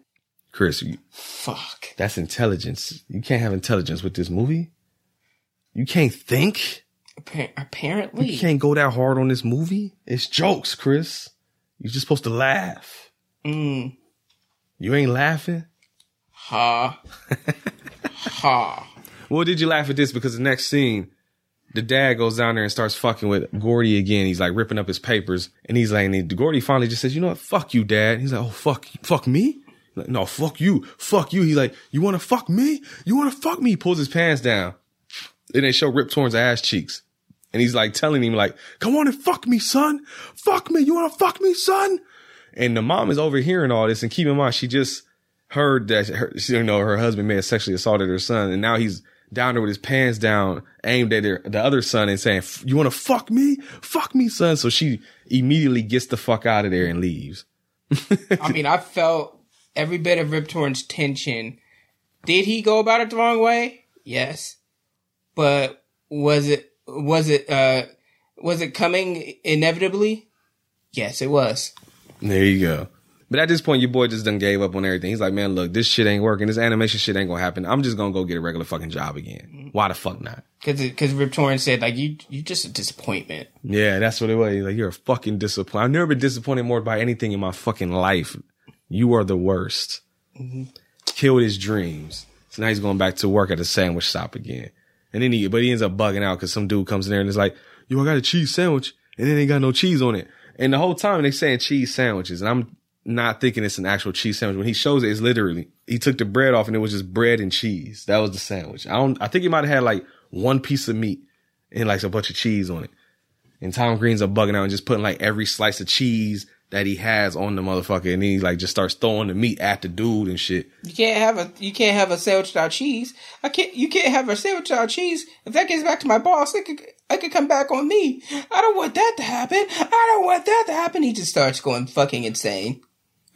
Chris, you, fuck. that's intelligence. You can't have intelligence with this movie. You can't think. Appa- apparently, You can't go that hard on this movie. It's jokes, Chris. You're just supposed to laugh. Mm. You ain't laughing. Ha. ha. Well, did you laugh at this? Because the next scene, the dad goes down there and starts fucking with Gordy again. He's like ripping up his papers, and he's like, and Gordy finally just says, "You know what? Fuck you, dad." He's like, "Oh fuck, fuck me." Like, no, fuck you, fuck you. He's like, "You want to fuck me? You want to fuck me?" He pulls his pants down, and they show Rip Torn's ass cheeks, and he's like telling him like, "Come on and fuck me, son. Fuck me. You want to fuck me, son?" And the mom is overhearing all this, and keep in mind, she just heard that her, she, you know, her husband may have sexually assaulted her son, and now he's down there with his pants down, aimed at her, the other son, and saying, "You want to fuck me? Fuck me, son." So she immediately gets the fuck out of there and leaves. I mean, I felt every bit of Rip Torn's tension. Did he go about it the wrong way? Yes. But was it was it uh was it coming inevitably? Yes, it was. There you go. But at this point, your boy just done gave up on everything. He's like, man, look, this shit ain't working. This animation shit ain't gonna happen. I'm just gonna go get a regular fucking job again. Why the fuck not? Cause, cause Rip Torn said like you, you're just a disappointment. Yeah, that's what it was. He's like, you're a fucking disappointment. I've never been disappointed more by anything in my fucking life. You are the worst. Mm-hmm. Killed his dreams. So now he's going back to work at a sandwich shop again. And then he, but he ends up bugging out because some dude comes in there and is like, yo, I got a cheese sandwich and then ain't got no cheese on it. And the whole time they saying cheese sandwiches and I'm not thinking it's an actual cheese sandwich. When he shows it, it's literally, he took the bread off and it was just bread and cheese. That was the sandwich. I don't, I think he might have had like one piece of meat and like a bunch of cheese on it. And Tom Green's up bugging out and just putting like every slice of cheese that he has on the motherfucker. And then he like just starts throwing the meat at the dude and shit. You can't have a you can't have a sandwich without cheese. I can't. You can't have a sandwich without cheese. If that gets back to my boss, it could it could come back on me. I don't want that to happen. I don't want that to happen. He just starts going fucking insane.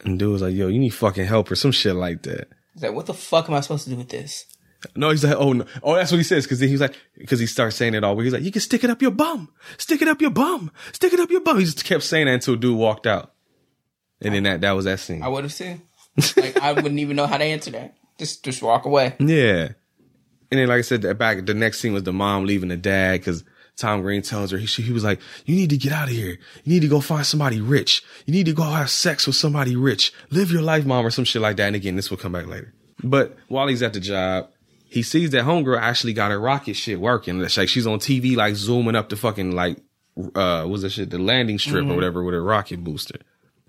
And dude was like, yo, you need fucking help or some shit like that. He's like, what the fuck am I supposed to do with this? No, he's like, oh no. Oh, that's what he says. Cause then he's like, cause he starts saying it all. He's like, you can stick it up your bum. Stick it up your bum. Stick it up your bum. He just kept saying that until dude walked out. And then that, that was that scene. I would have seen. Like I wouldn't even know how to answer that. Just just walk away. Yeah. And then, like I said, that back the next scene was the mom leaving the dad because Tom Green tells her he she, he was like, "You need to get out of here. You need to go find somebody rich. You need to go have sex with somebody rich. Live your life, mom, or some shit like that." And again, this will come back later. But while he's at the job, he sees that homegirl actually got her rocket shit working. It's like she's on TV, like zooming up the fucking like, uh, what's that shit? The landing strip or Mhm. whatever with a rocket booster,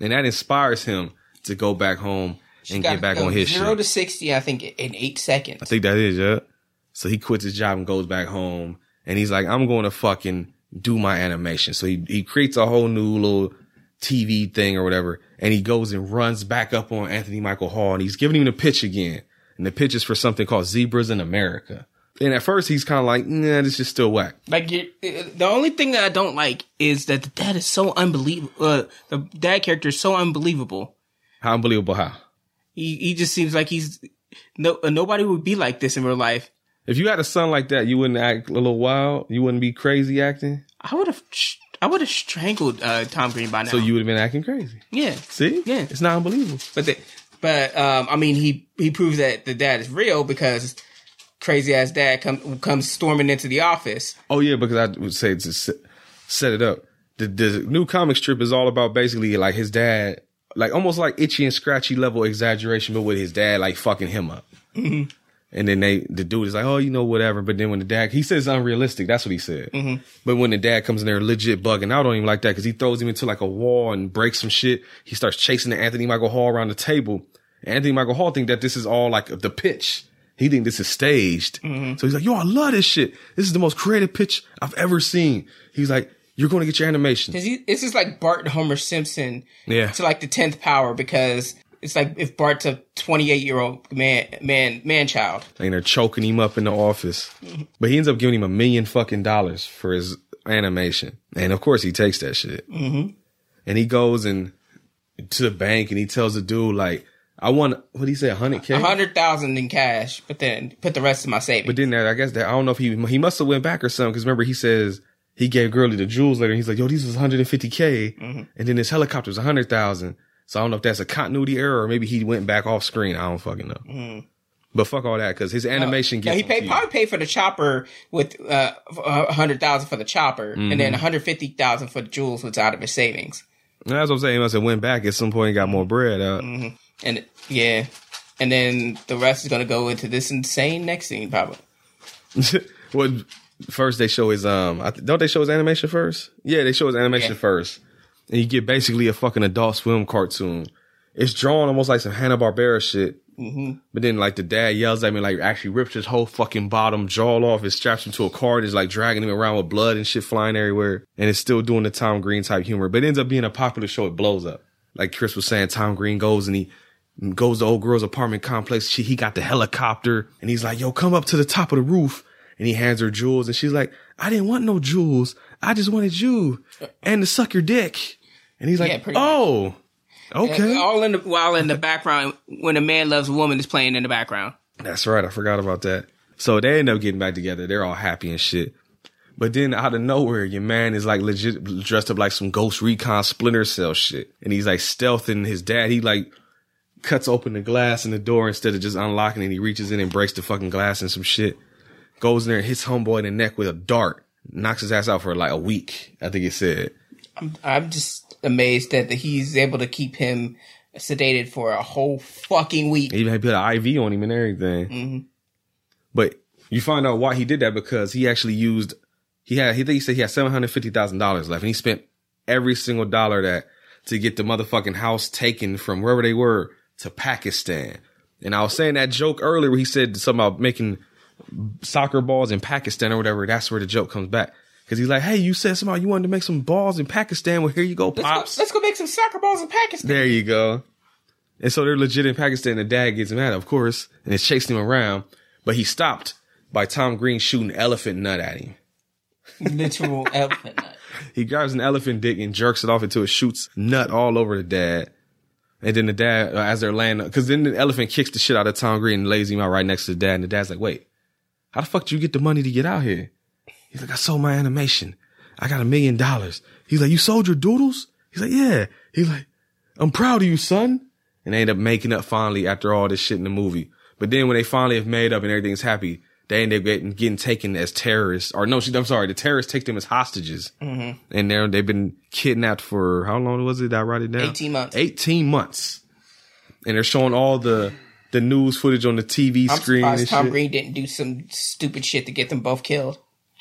and that inspires him to go back home and Got get back on his zero shit. to sixty. I think in eight seconds. I think that is, yeah. So he quits his job and goes back home and he's like, I'm going to fucking do my animation. So he, he creates a whole new little TV thing or whatever. And he goes and runs back up on Anthony Michael Hall and he's giving him the pitch again. And the pitch is for something called Zebras in America. And at first he's kind of like, nah, this is still whack. Like the only thing that I don't like is that the dad is so unbelievable. Uh, the dad character is so unbelievable. How unbelievable how? He he just seems like he's no uh, nobody would be like this in real life. If you had a son like that, you wouldn't act a little wild. You wouldn't be crazy acting. I would have I would have strangled uh, Tom Green by now. So you would have been acting crazy. yeah See? yeah. It's not unbelievable. But the, but um, I mean he he proves that the dad is real because crazy ass dad come, comes storming into the office. Oh yeah, because I would say to set, set it up. The, the new comic strip is all about basically like his dad, like almost like itchy and scratchy level exaggeration, but with his dad like fucking him up. Mhm. And then they, the dude is like, oh, you know, whatever. But then when the dad, he says unrealistic. That's what he said. Mhm. But when the dad comes in there legit bugging out on him like that, because he throws him into like a wall and breaks some shit, he starts chasing the Anthony Michael Hall around the table. Anthony Michael Hall think that this is all like the pitch. He think this is staged. So he's like, yo, I love this shit. This is the most creative pitch I've ever seen. He's like, you're going to get your animation. Cause he, this is like Bart Homer Simpson Yeah. to like the tenth power because it's like if Bart's a twenty eight year old man man man child. and they're choking him up in the office. But he ends up giving him a million fucking dollars for his animation, and of course he takes that shit. Mm-hmm. And he goes and to the bank and he tells the dude like, "I want what did he say, hundred k, hundred thousand in cash, but then put the rest of my savings. But then that I guess that I don't know if he he must have went back or something because remember he says he gave Gurley the jewels later. And he's like, "Yo, these was 150k," and then this helicopter was 100,000. So I don't know if that's a continuity error or maybe he went back off screen. I don't fucking know. But fuck all that because his animation Yeah, gets he paid probably paid for the chopper with uh a hundred thousand for the chopper, and Mm-hmm. then a hundred fifty thousand for the jewels was out of his savings. That's what I'm saying. He must have went back at some point and got more bread out. And yeah, and then the rest is gonna go into this insane next scene probably. well, first they show his um. I th- don't they show his animation first? Yeah, they show his animation Yeah. first, and you get basically a fucking Adult Swim cartoon. It's drawn almost like some Hanna Barbera shit. Mm-hmm. But then, like the dad yells at me, like actually rips his whole fucking bottom jaw off, and straps him to a car, and is like dragging him around with blood and shit flying everywhere, and it's still doing the Tom Green type humor. But it ends up being a popular show. It blows up. Like Chris was saying, Tom Green goes and he goes to old girl's apartment complex. She, he got the helicopter, and he's like, "Yo, come up to the top of the roof." And he hands her jewels, and she's like, "I didn't want no jewels. I just wanted you and to suck your dick." And he's like, Yeah, pretty much. "Oh, okay." And all in the while in the background when a man loves a woman is playing in the background. That's right. I forgot about that. So they end up getting back together. They're all happy and shit. But then out of nowhere, your man is like legit dressed up like some Ghost Recon Splinter Cell shit. And he's like stealthing his dad. He like cuts open the glass in the door instead of just unlocking it. He reaches in and breaks the fucking glass and some shit. Goes in there and hits homeboy in the neck with a dart. Knocks his ass out for like a week. I think he said. I'm just amazed that he's able to keep him sedated for a whole fucking week. He even had put an IV on him and everything. Mm-hmm. But you find out why he did that because he actually used he had he think he said he had seven hundred fifty thousand dollars left and he spent every single dollar that to get the motherfucking house taken from wherever they were to Pakistan. And I was saying that joke earlier where he said something about making soccer balls in Pakistan or whatever. That's where the joke comes back. Cause he's like, hey, you said somehow you wanted to make some balls in Pakistan. Well, here you go, Let's go, pops. let's go make some soccer balls in Pakistan. There you go. And so they're legit in Pakistan. The dad gets mad, of course, and is chasing him around. But he stopped by Tom Green shooting elephant nut at him. Literal elephant nut. He grabs an elephant dick and jerks it off until it shoots nut all over the dad. And then the dad, uh, as they're laying, because then the elephant kicks the shit out of Tom Green and lays him out right next to the dad. And the dad's like, wait, how the fuck did you get the money to get out here? He's like, I sold my animation. I got a million dollars. He's like, you sold your doodles? He's like, yeah. He's like, I'm proud of you, son. And they end up making up finally after all this shit in the movie. But then when they finally have made up and everything's happy, they end up getting, getting taken as terrorists. Or no, she- I'm sorry, the terrorists take them as hostages. Mm-hmm. And they're, they've been kidnapped for, how long was it? I write it down? 18 months. 18 months. And they're showing all the, the news footage on the TV I'm screen and surprised Tom shit. Green didn't do some stupid shit to get them both killed.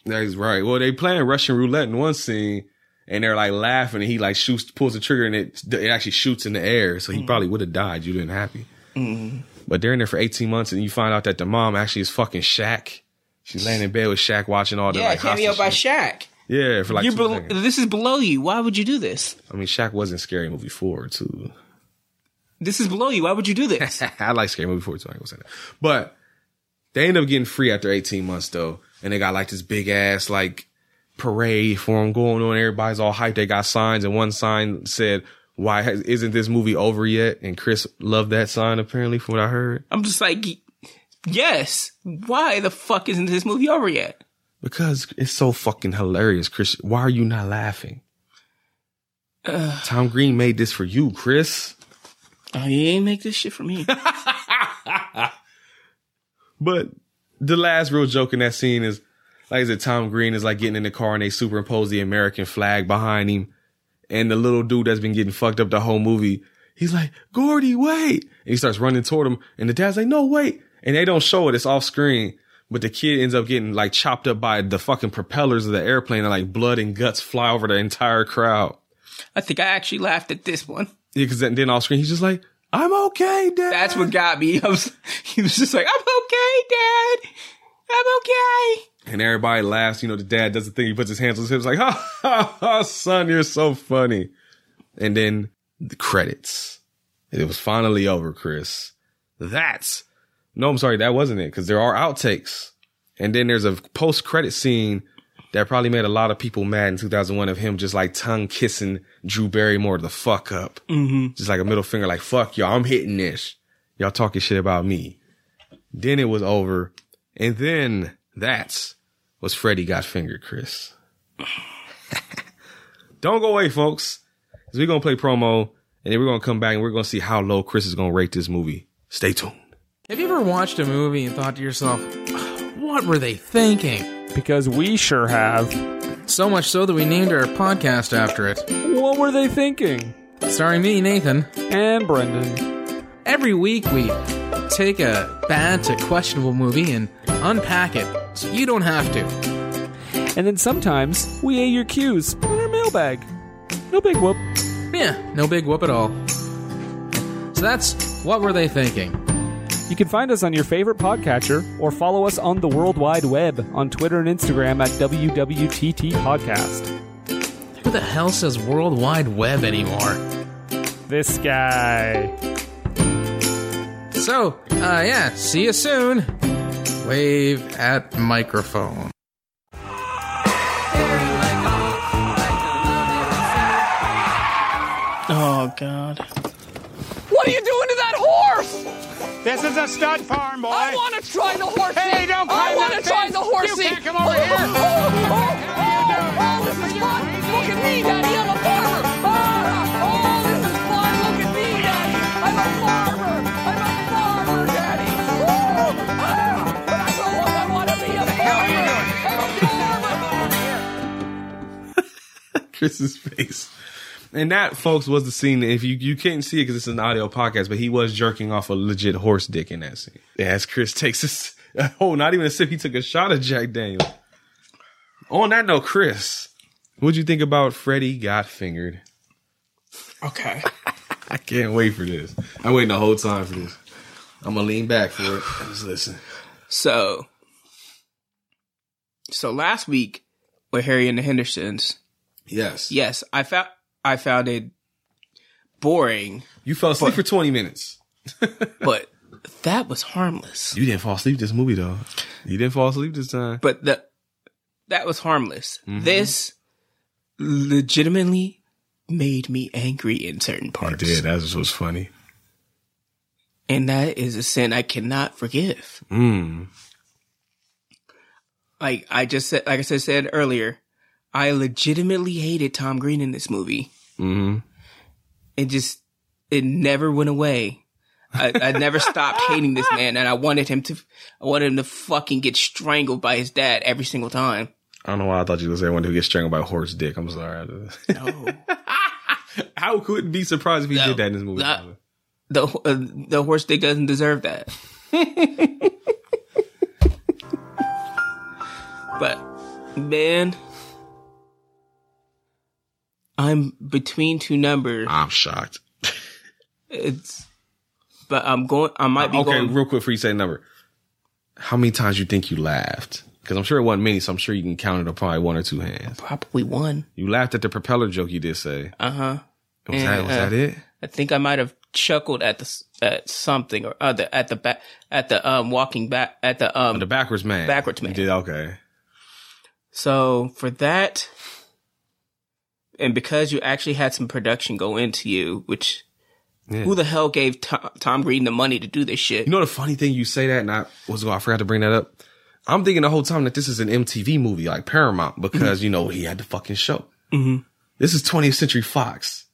That's right. Well, they playing Russian roulette in one scene, and they're like laughing, and he like shoots, pulls the trigger, and it it actually shoots in the air. So he mm. probably would have died. You didn't happy. Mm-hmm. But they're in there for eighteen months, and you find out that the mom actually is fucking Shaq. She's laying in bed with Shaq, watching all the Yeah, like cameo by shit. Shaq. Yeah, for like You're two bel- this is below you. Why would you do this? I mean, Shaq was in Scary Movie four too. This is below you. Why would you do this? I like Scary Movie 4 too. I ain't gonna say that. But they end up getting free after 18 months though. And they got like this big ass like parade for them going on. Everybody's all hyped. They got signs and one sign said, why has, isn't this movie over yet? And Chris loved that sign apparently from what I heard. I'm just like, yes. Why the fuck isn't this movie over yet? Because it's so fucking hilarious, Chris. Why are you not laughing? Tom Green made this for you, Chris. Oh, you ain't make this shit for me. But the last real joke in that scene is, like I said, Tom Green is like getting in the car and they superimpose the American flag behind him. And the little dude that's been getting fucked up the whole movie, he's like, Gordy, wait. And he starts running toward him. And the dad's like, no, wait. And they don't show it. It's off screen. But the kid ends up getting like chopped up by the fucking propellers of the airplane and like blood and guts fly over the entire crowd. I think I actually laughed at this one. Yeah, cause then, then off screen, he's just like, I'm okay, Dad. That's what got me. I was, he was just like, I'm okay, Dad. I'm okay. And everybody laughs. You know, the dad does the thing. He puts his hands on his hips, like, ha ha ha, son, you're so funny. And then the credits. It was finally over, Chris. That's no, I'm sorry, that wasn't it because there are outtakes. And then there's a post credit scene that probably made a lot of people mad in 2001 of him just like tongue kissing Drew Barrymore the fuck up. Mm-hmm. Just like a middle finger, like, fuck y'all, I'm hitting this. Y'all talking shit about me. Then it was over. And then that's was Freddy got fingered, Chris. Don't go away, folks. Cause we're gonna play promo and then we're gonna come back and we're gonna see how low Chris is gonna rate this movie. Stay tuned. Have you ever watched a movie and thought to yourself, what were they thinking? Because we sure have. So much so that we named our podcast after it. What were they thinking? Starring me, Nathan. And Brendan. Every week we take a bad to questionable movie and unpack it so you don't have to. And then sometimes we A your cues in our mailbag. No big whoop. Yeah, no big whoop at all. So that's what were they thinking? You can find us on your favorite podcatcher or follow us on the World Wide Web on Twitter and Instagram at WWTT Podcast. Who the hell says World Wide Web anymore? This guy. So, uh, yeah, see you soon. Wave at microphone. Oh God. What are you doing to that horse? This is a stud farm, boy. I want to try the horsey. Hey, don't I want to try the horsey. You can't come over oh, here. Oh, oh, oh, oh, this is fun. Look at me, Daddy. I'm a farmer. Ah, oh, this is fun. Look at me, Daddy. I'm a farmer. I'm a farmer, Daddy. Woo! Ah, but I grow up. I want to be a farmer. I'm a farmer. Chris's face. And that, folks, was the scene. If you you can't see it because it's an audio podcast, but he was jerking off a legit horse dick in that scene. As Chris takes this, oh, not even a sip. He took a shot of Jack Daniel. On that note, Chris, what'd you think about Freddy got fingered? Okay. I can't wait for this. I'm waiting the whole time for this. I'm gonna lean back for it. Just listen. So, so last week with Harry and the Hendersons, Yes. yes, I found I found it boring, You fell asleep for 20 minutes. but that was harmless. You didn't fall asleep this movie though. You didn't fall asleep this time. But the that was harmless. Mhm. This legitimately made me angry in certain parts. I did. That was what's funny. And that is a sin I cannot forgive. Mm. Like I just said, like I said, said earlier, I legitimately hated Tom Green in this movie. Hmm It just, it never went away. I, I never stopped hating this man, and I wanted him to, I wanted him to fucking get strangled by his dad every single time. I don't know why I thought you was everyone who gets strangled by a horse dick. I'm sorry. No, How could it be surprised if he No, did that in this movie? no. the uh, the horse dick doesn't deserve that. but man, I'm between two numbers. I'm shocked. It's, but I'm going. I might be okay, going. real quick before you say number. How many times you think you laughed? Because I'm sure it wasn't many, so I'm sure you can count it on probably one or two hands. Probably one. You laughed at the propeller joke you did say. Uh huh. Was that was that it? I think I might have chuckled at the at something or other at the back at the um walking back at the um The backwards man. Backwards man. You did okay. So for that, and because you actually had some production go into you, which Yeah. who the hell gave Tom, Tom Green the money to do this shit? You know the funny thing you say that, and I was I forgot to bring that up. I'm thinking the whole time that this is an MTV movie, like Paramount, because you know he had the fucking show. Mhm. This is 20th Century Fox.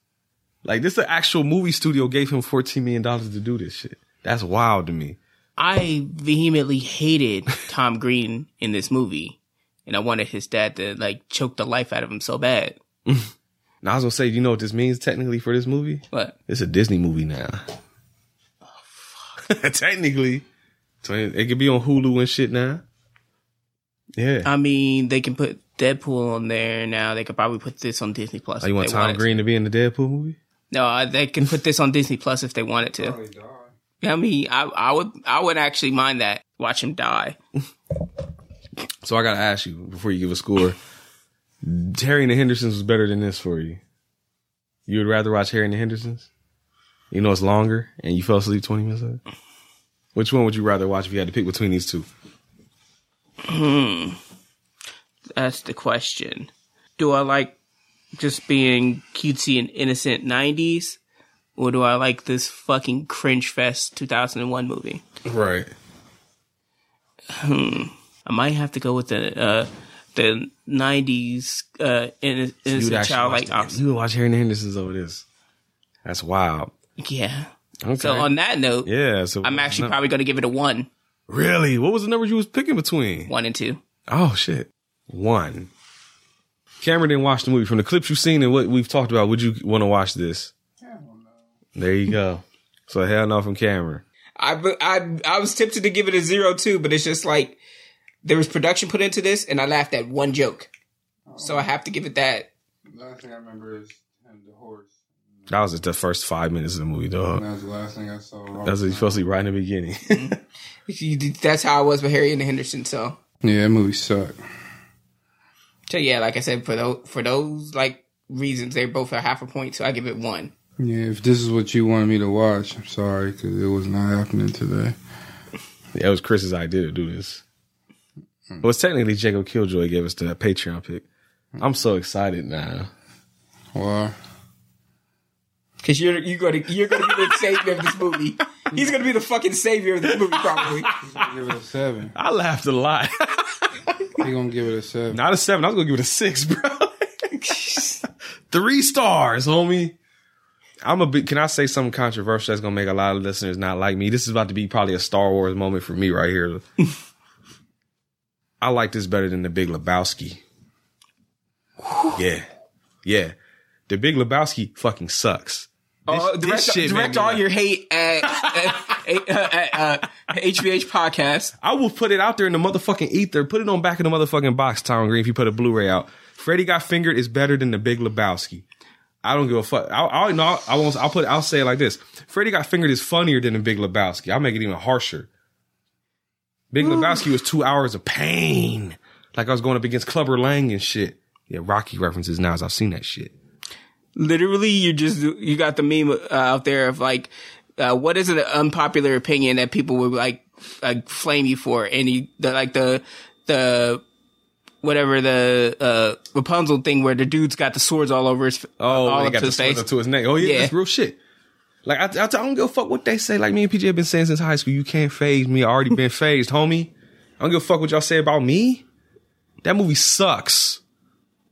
Like this, the actual movie studio gave him 14 million dollars to do this shit. That's wild to me. I vehemently hated Tom Green in this movie, and I wanted his dad to like choke the life out of him so bad. Now I was gonna say, you know what this means technically for this movie? What? It's a Disney movie now. Oh fuck. technically, so it, it could be on Hulu and shit now. Yeah. I mean, they can put Deadpool on there now. They could probably put this on Disney Plus. Oh, you want Tom Green to be in the Deadpool movie? No, uh, they can put this on Disney Plus if they wanted to. I mean, I, I would, I would actually mind that. Watch him die. So I gotta ask you before you give a score. Harry and the Hendersons was better than this for you. You would rather watch Harry and the Hendersons? You know it's longer, and you fell asleep twenty minutes. Later? Which one would you rather watch if you had to pick between these two? Hmm. That's the question. Do I like just being cutesy and innocent 90s? Or do I like this fucking cringe fest 2001 movie? Right. Hmm. I might have to go with the uh, the 90s uh, inno- So you would innocent actually childlike watch you would watch Harry and the Hendersons over this. That's wild. Yeah. Okay. So on that note, Yeah. So I'm actually probably going to give it a one. really. What was the number you was picking between? One and two. Oh shit. One. Cameron didn't watch the movie. From the clips you've seen and what we've talked about, would you want to watch this? There you go. So hell no from Cameron. I, I, I was tempted to give it a zero too, but it's just like there was production put into this, and I laughed at one joke, so I oh. have to give it that. Last thing I remember is him, the horse. That was just the first five minutes of the movie, dog. That was the last thing I saw. That's what you supposed to see right in the beginning. Mm-hmm. That's how I was with Harry and the Henderson. So, Yeah, that movie sucked. so yeah, like I said, for those for those like reasons, they're both a half a point. So I give it one. Yeah, if this is what you wanted me to watch, I'm sorry because it was not happening today. Yeah, it was Chris's idea to do this. Mm. Well, it's technically Jacob Killjoy gave us the Patreon pick. I'm so excited now. Why? Because you're you're gonna you're gonna be the savior of this movie. He's gonna be the fucking savior of this movie, probably. Give it a seven. I laughed a lot. He gonna give it a seven. Not a seven. I was gonna give it a six, bro. Three stars, homie. I'm a bit. Can I say something controversial that's gonna make a lot of listeners not like me? This is about to be probably a Star Wars moment for me right here. I like this better than the Big Lebowski. yeah, yeah. The Big Lebowski fucking sucks. Oh, This- direct, this shit direct all your hate at, at, at, uh, HVH podcast. I will put it out there in the motherfucking ether. Put it on back in the motherfucking box, Tom Green. If you put a Blu-ray out, Freddy Got Fingered is better than the Big Lebowski. I don't give a fuck. I'll, I'll, no, I won't. I'll put. I'll say it like this: Freddy Got Fingered is funnier than the Big Lebowski. I'll make it even harsher. Big Lebowski was two hours of pain, like I was going up against Clubber Lang and shit. Yeah, Rocky references now as I've seen that shit. Literally, you just you got the meme uh, out there of like, uh, what is an unpopular opinion that people would like like flame you for, and you the like the the whatever the uh Rapunzel thing where the dude's got the swords all over his Oh, all up got to the his swords face up to his neck. Oh yeah, Yeah. that's real shit. Like I, I, I don't give a fuck what they say. Like me and PJ have been saying since high school, you can't faze me. I already been fazed, homie. I don't give a fuck what y'all say about me. That movie sucks,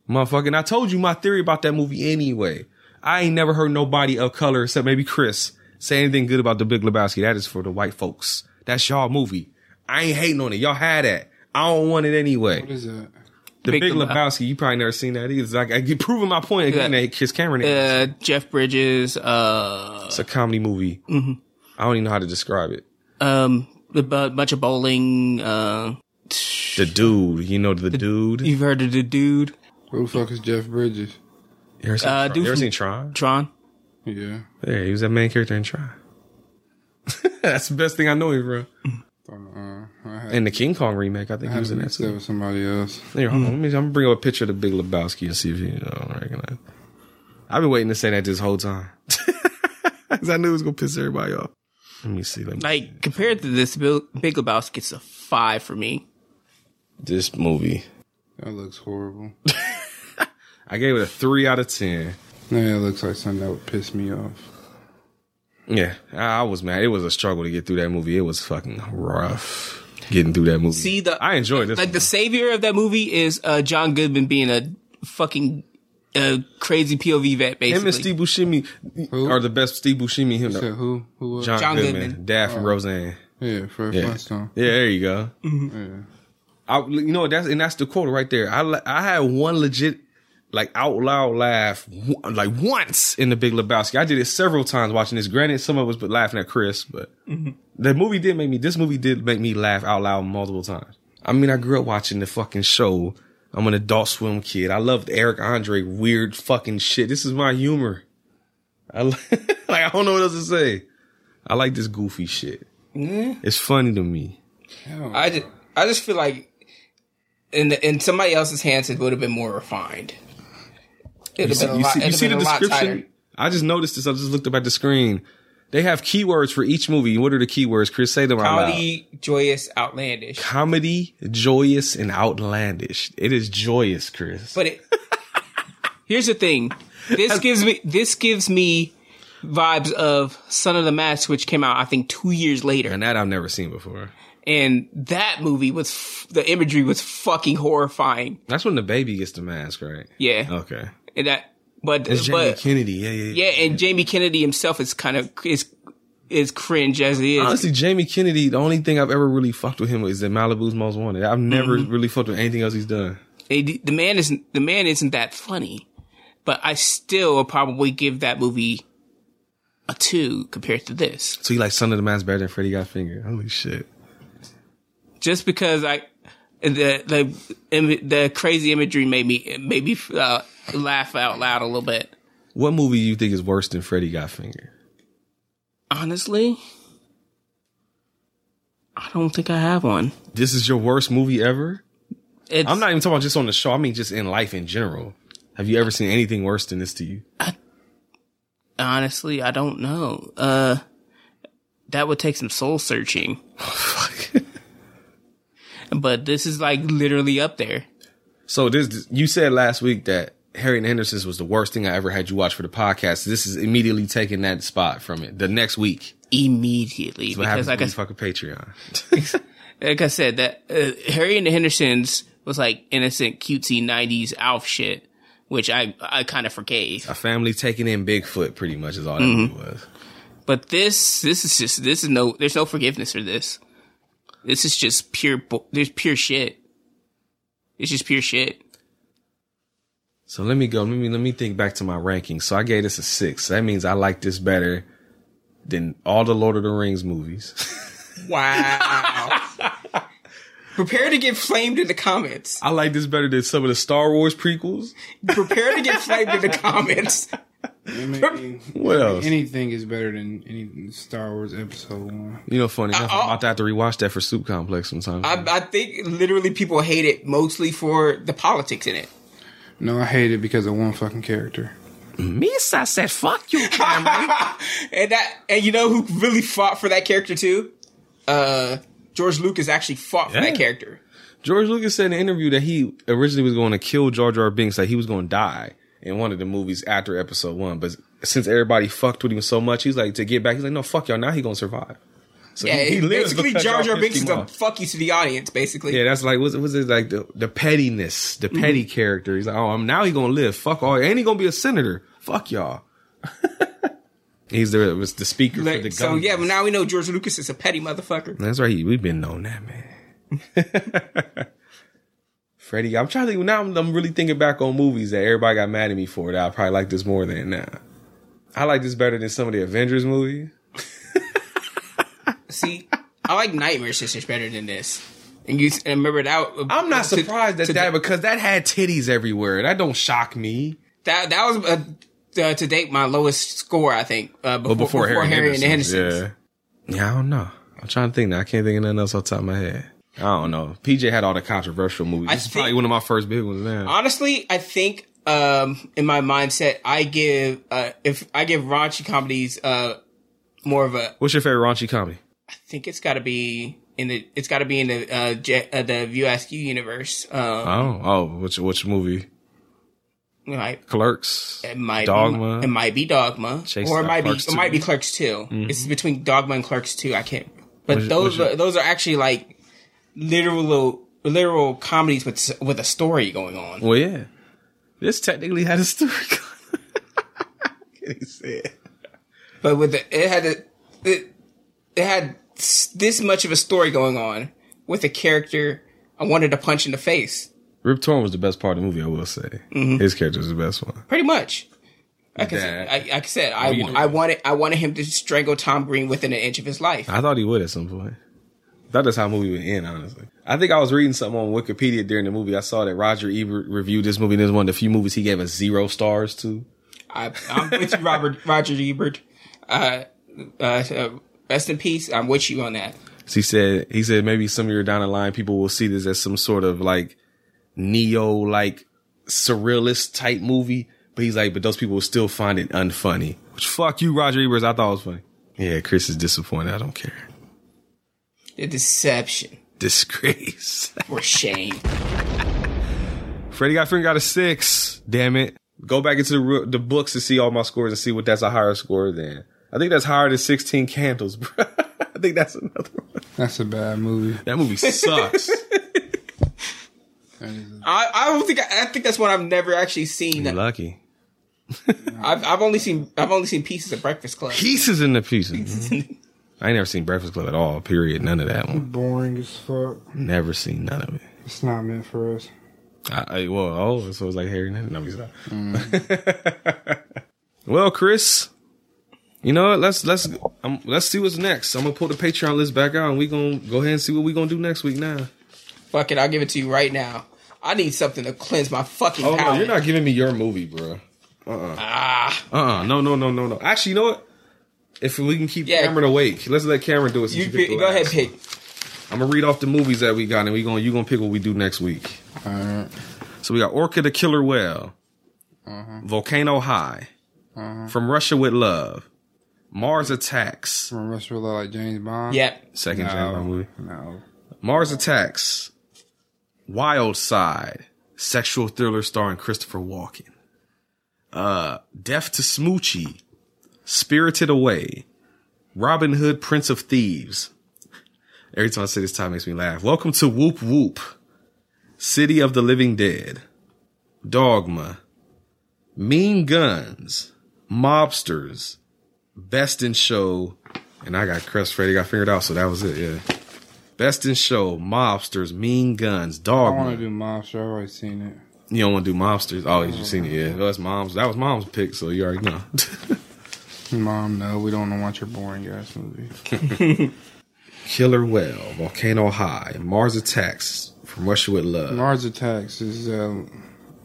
motherfucker. And I told you my theory about that movie anyway. I ain't never heard nobody of color except maybe Chris say anything good about the Big Lebowski. That is for the white folks. That's y'all movie. I ain't hating on it. Y'all had that. I don't want it anyway. What is that? The Big Big, Leb- Lebowski, you probably never seen that either. It's like I keep proving my point again. Yeah. That Chris Cameron. uh Jeff Bridges uh It's a comedy movie. Mhm. I don't even know how to describe it. um a bu- bunch of bowling uh The dude, you know the, dude. you've heard of the dude Who the fuck is Jeff Bridges? You ever seen, uh Tron? You ever seen Tron? Tron Yeah. Yeah, he was that main character in Tron. That's the best thing I know him from. I had, In the King Kong remake, I think I he was in that mixed up too. with somebody else. Here, hold on. Let hmm. me, I'm gonna bring up a picture of the Big Lebowski and see if you, you know, recognize. I've been waiting to say that this whole time. Cause I knew it was gonna piss everybody off. Let me see. Let me like compared to this Big Lebowski it's a five for me this movie. That looks horrible. I gave it a three out of ten. Yeah, it looks like something that would piss me off. Yeah, I I was mad. It was a struggle to get through that movie. It was fucking rough getting through that movie. See the I enjoyed this. like the savior of that movie is uh, John Goodman being a fucking uh, crazy POV vet. Basically, Him and Steve Buscemi are the best. Steve Buscemi, him, Said who? Who was? John, John Goodman, Goodman. Dad from Oh. Roseanne. Yeah, first Yeah. Flintstone. Yeah, there you go. Yeah. I, you know that's and that's the quote right there. I I had one legit like out loud laugh like once in the Big Lebowski. I did it several times watching this. Granted, some of us but laughing at Chris, but mm-hmm. the movie did make me. This movie did make me laugh out loud multiple times. I mean, I grew up watching the fucking show. I'm an Adult Swim kid. I loved Eric Andre weird fucking shit. This is my humor. I li- like I don't know what else to say. I like this goofy shit. Yeah. It's funny to me. I just, I just feel like in the, in somebody else's hands it would have been more refined. It You see, have been a you lot. see- you see the been a lot description? I just noticed this. I just looked up at the screen. They have keywords for each movie. What are the keywords? Chris, say them out loud. Comedy, joyous, outlandish. Comedy, joyous, and outlandish. It is joyous, Chris. But it, here's the thing. This gives me this gives me vibes of Son of the Mask, which came out I think two years later, and that I've never seen before. And that movie was f- the imagery was fucking horrifying. That's when the baby gets the mask, right? Yeah. Okay. And that, but It's Jamie but Kennedy. Yeah, yeah, yeah. yeah, and Jamie Kennedy himself is kind of is is cringe as it is. Honestly, Jamie Kennedy, the only thing I've ever really fucked with him is in Malibu's Most Wanted. I've never Mhm. really fucked with anything else he's done. They- the man isn't the man isn't that funny, but I still will probably give that movie a two compared to this, So you like Son of the Man's better than Freddy Got Finger? Holy shit. just because I the the im- the crazy imagery made me made me uh, laugh out loud a little bit. What movie do you think is worse than Freddy Got Fingered? Honestly, I don't think I have one. This is your worst movie ever? It's, I'm not even talking about just on the show. I mean just in life in general. Have you ever seen anything worse than this to you? honestly, I don't know. Uh, that would take some soul searching. but this is like literally up there. So this you said last week that Harry and Henderson's was the worst thing I ever had you watch for the podcast. This is immediately taking that spot from it. The next week. Immediately. That's what because like I, fucking Patreon. like I said, that uh, Harry and the Hendersons was like innocent, cutesy '90s Alf shit, which I I kind of forgave. A family taking in Bigfoot pretty much is all that Mhm. movie was. But this this is just this is no there's no forgiveness for this. This is just pure bu- there's pure shit. It's just pure shit. So let me go. Let me let me think back to my rankings. So I gave this a six. That means I like this better than all the Lord of the Rings movies. Wow. Prepare to get flamed in the comments. I like this better than some of the Star Wars prequels. Prepare to get flamed in the comments. I What else? Anything is better than any Star Wars episode one. You know, funny enough, I'm about to have to rewatch that for Soup Complex sometime. I, I think literally people hate it mostly for the politics in it. No, I hate it because of one fucking character. Miss, I said, fuck you, Cameron. and that and you know who really fought for that character too? Uh George Lucas actually fought for that character. George Lucas said in an interview that he originally was going to kill Jar Jar Binks, that he was going to die in one of the movies after episode one. But since everybody fucked with him so much, he's like, to get back, he's like, no, fuck y'all. Now he to survive. So yeah, he- he lives basically Jar Jar Binks is a fuck you to the audience, basically. Yeah, that's like, what's, what's it like the, the pettiness, the Mm-hmm. petty character. He's like, oh, I'm, now he to live. Fuck all. And he to be a senator. Fuck y'all. he's the, was the speaker for the Like, so yeah, but now we know George Lucas is a petty motherfucker. That's right. he- We've been known that, man. Freddy, I'm trying to think now. I'm, I'm really thinking back on movies that everybody got mad at me for that I probably like this more than now. I like this better than some of the Avengers movies. See, I like Nightmare Sisters better than this. And you and remember that? I'm not to- surprised at to- that because that had titties everywhere. That don't shock me. That that was uh, uh, to date my lowest score, I think. Uh, before, But before, Harry, Harry and the Henderson's, yeah, yeah. I don't know. I'm trying to think. Now. I can't think of nothing else off the top of my head. I don't know. PJ had all the controversial movies. I This is probably one of my first big ones. Now, Honestly, I think um, in my mindset, I give uh, if I give raunchy comedies uh, more of a. what's your favorite raunchy comedy? I think it's got to be in the. It's got to be in the uh, J, uh, the View Askew universe. Um, Oh, oh, which which movie? Like Clerks. it might Dogma. Be, it might be Dogma, Chase or it might be it might be 2. Clerks 2 Mhm. It's between Dogma and Clerks 2. I can't. But What's- those what's your- are, those are actually like literal literal comedies with with a story going on. Well, yeah. This technically had a story. he said. But with the, it had a, it it had this much of a story going on with a character I wanted to punch in the face. Rip Torn was the best part of the movie, I will say. Mhm. His character was the best one. Pretty much. Like I, said, I, like I said, I, What you doing? I wanted I wanted him to strangle Tom Green within an inch of his life. I thought he would at some point. I thought that's how the movie would end, honestly. I think I was reading something on Wikipedia during the movie. I saw that Roger Ebert reviewed this movie, and this is one of the few movies he gave us zero stars to. I, I'm with you, Robert Roger Ebert. Uh, uh, uh, rest in peace. I'm with you on that. So he said he said maybe some year down the line people will see this as some sort of like neo like surrealist type movie. But he's like, but those people will still find it unfunny. Which fuck you, Roger Ebert. I thought it was funny. Yeah, Chris is disappointed. I don't care. The deception Disgrace. or shame. Freddy got finger got a six. Damn it. Go back into the, the books to see all my scores and see what that's a higher score than. I think that's higher than 16 candles, bro. I think that's another one. That's a bad movie. That movie sucks. I, I don't think I, I think that's one I've never actually seen. You're lucky. I've I've only seen I've only seen pieces of Breakfast Club. Pieces in the pieces. I ain't never seen Breakfast Club at all, period. None of that one. Boring as fuck. Never seen none of it. It's not meant for us. I, I, well, oh, so it's like Harry No, he's not. well, Chris, you know what? Let's let's um, let's see what's next. I'm gonna pull the Patreon list back out, and we gonna go ahead and see what we gonna do next week. Now, Fuck it, I'll give it to you right now. I need something to cleanse my fucking oh no, you're not giving me your movie, bro. Uh uh-uh. Ah, uh uh no no no no no. Actually, you know what? If we can keep Yeah. Cameron awake, let's let Cameron do it. since you you pick, go ahead, pick. I'm gonna read off the movies that we got, and we gonna you gonna pick what we do next week. All right. So we got Orca the Killer Whale, Uh-huh. Volcano High, Uh-huh. From Russia with Love, Mars Attacks, From Russia with Love, like James Bond. Yep. second No. James Bond movie, No. Mars Attacks, Wild Side, sexual thriller starring Christopher Walken, uh, Death to Smoochy, Spirited Away, Robin Hood, Prince of Thieves. Every time I say this time makes me laugh. Welcome to Woop Woop, City of the Living Dead, Dogma, Mean Guns, Mobsters, Best in Show, and I got Chris Freddy got figured out, so that was it. Yeah, Best in Show, Mobsters, Mean Guns, I Dogma. want to do Monster. I've already seen it. You don't want to do Mobsters? Oh, you've seen it? Yeah, that's mom's. That was mom's pick, so you already know. Mom, no, we don't want to watch your boring ass movie. Killer Whale, Volcano High, Mars Attacks, From Russia with Love. Mars Attacks is, uh,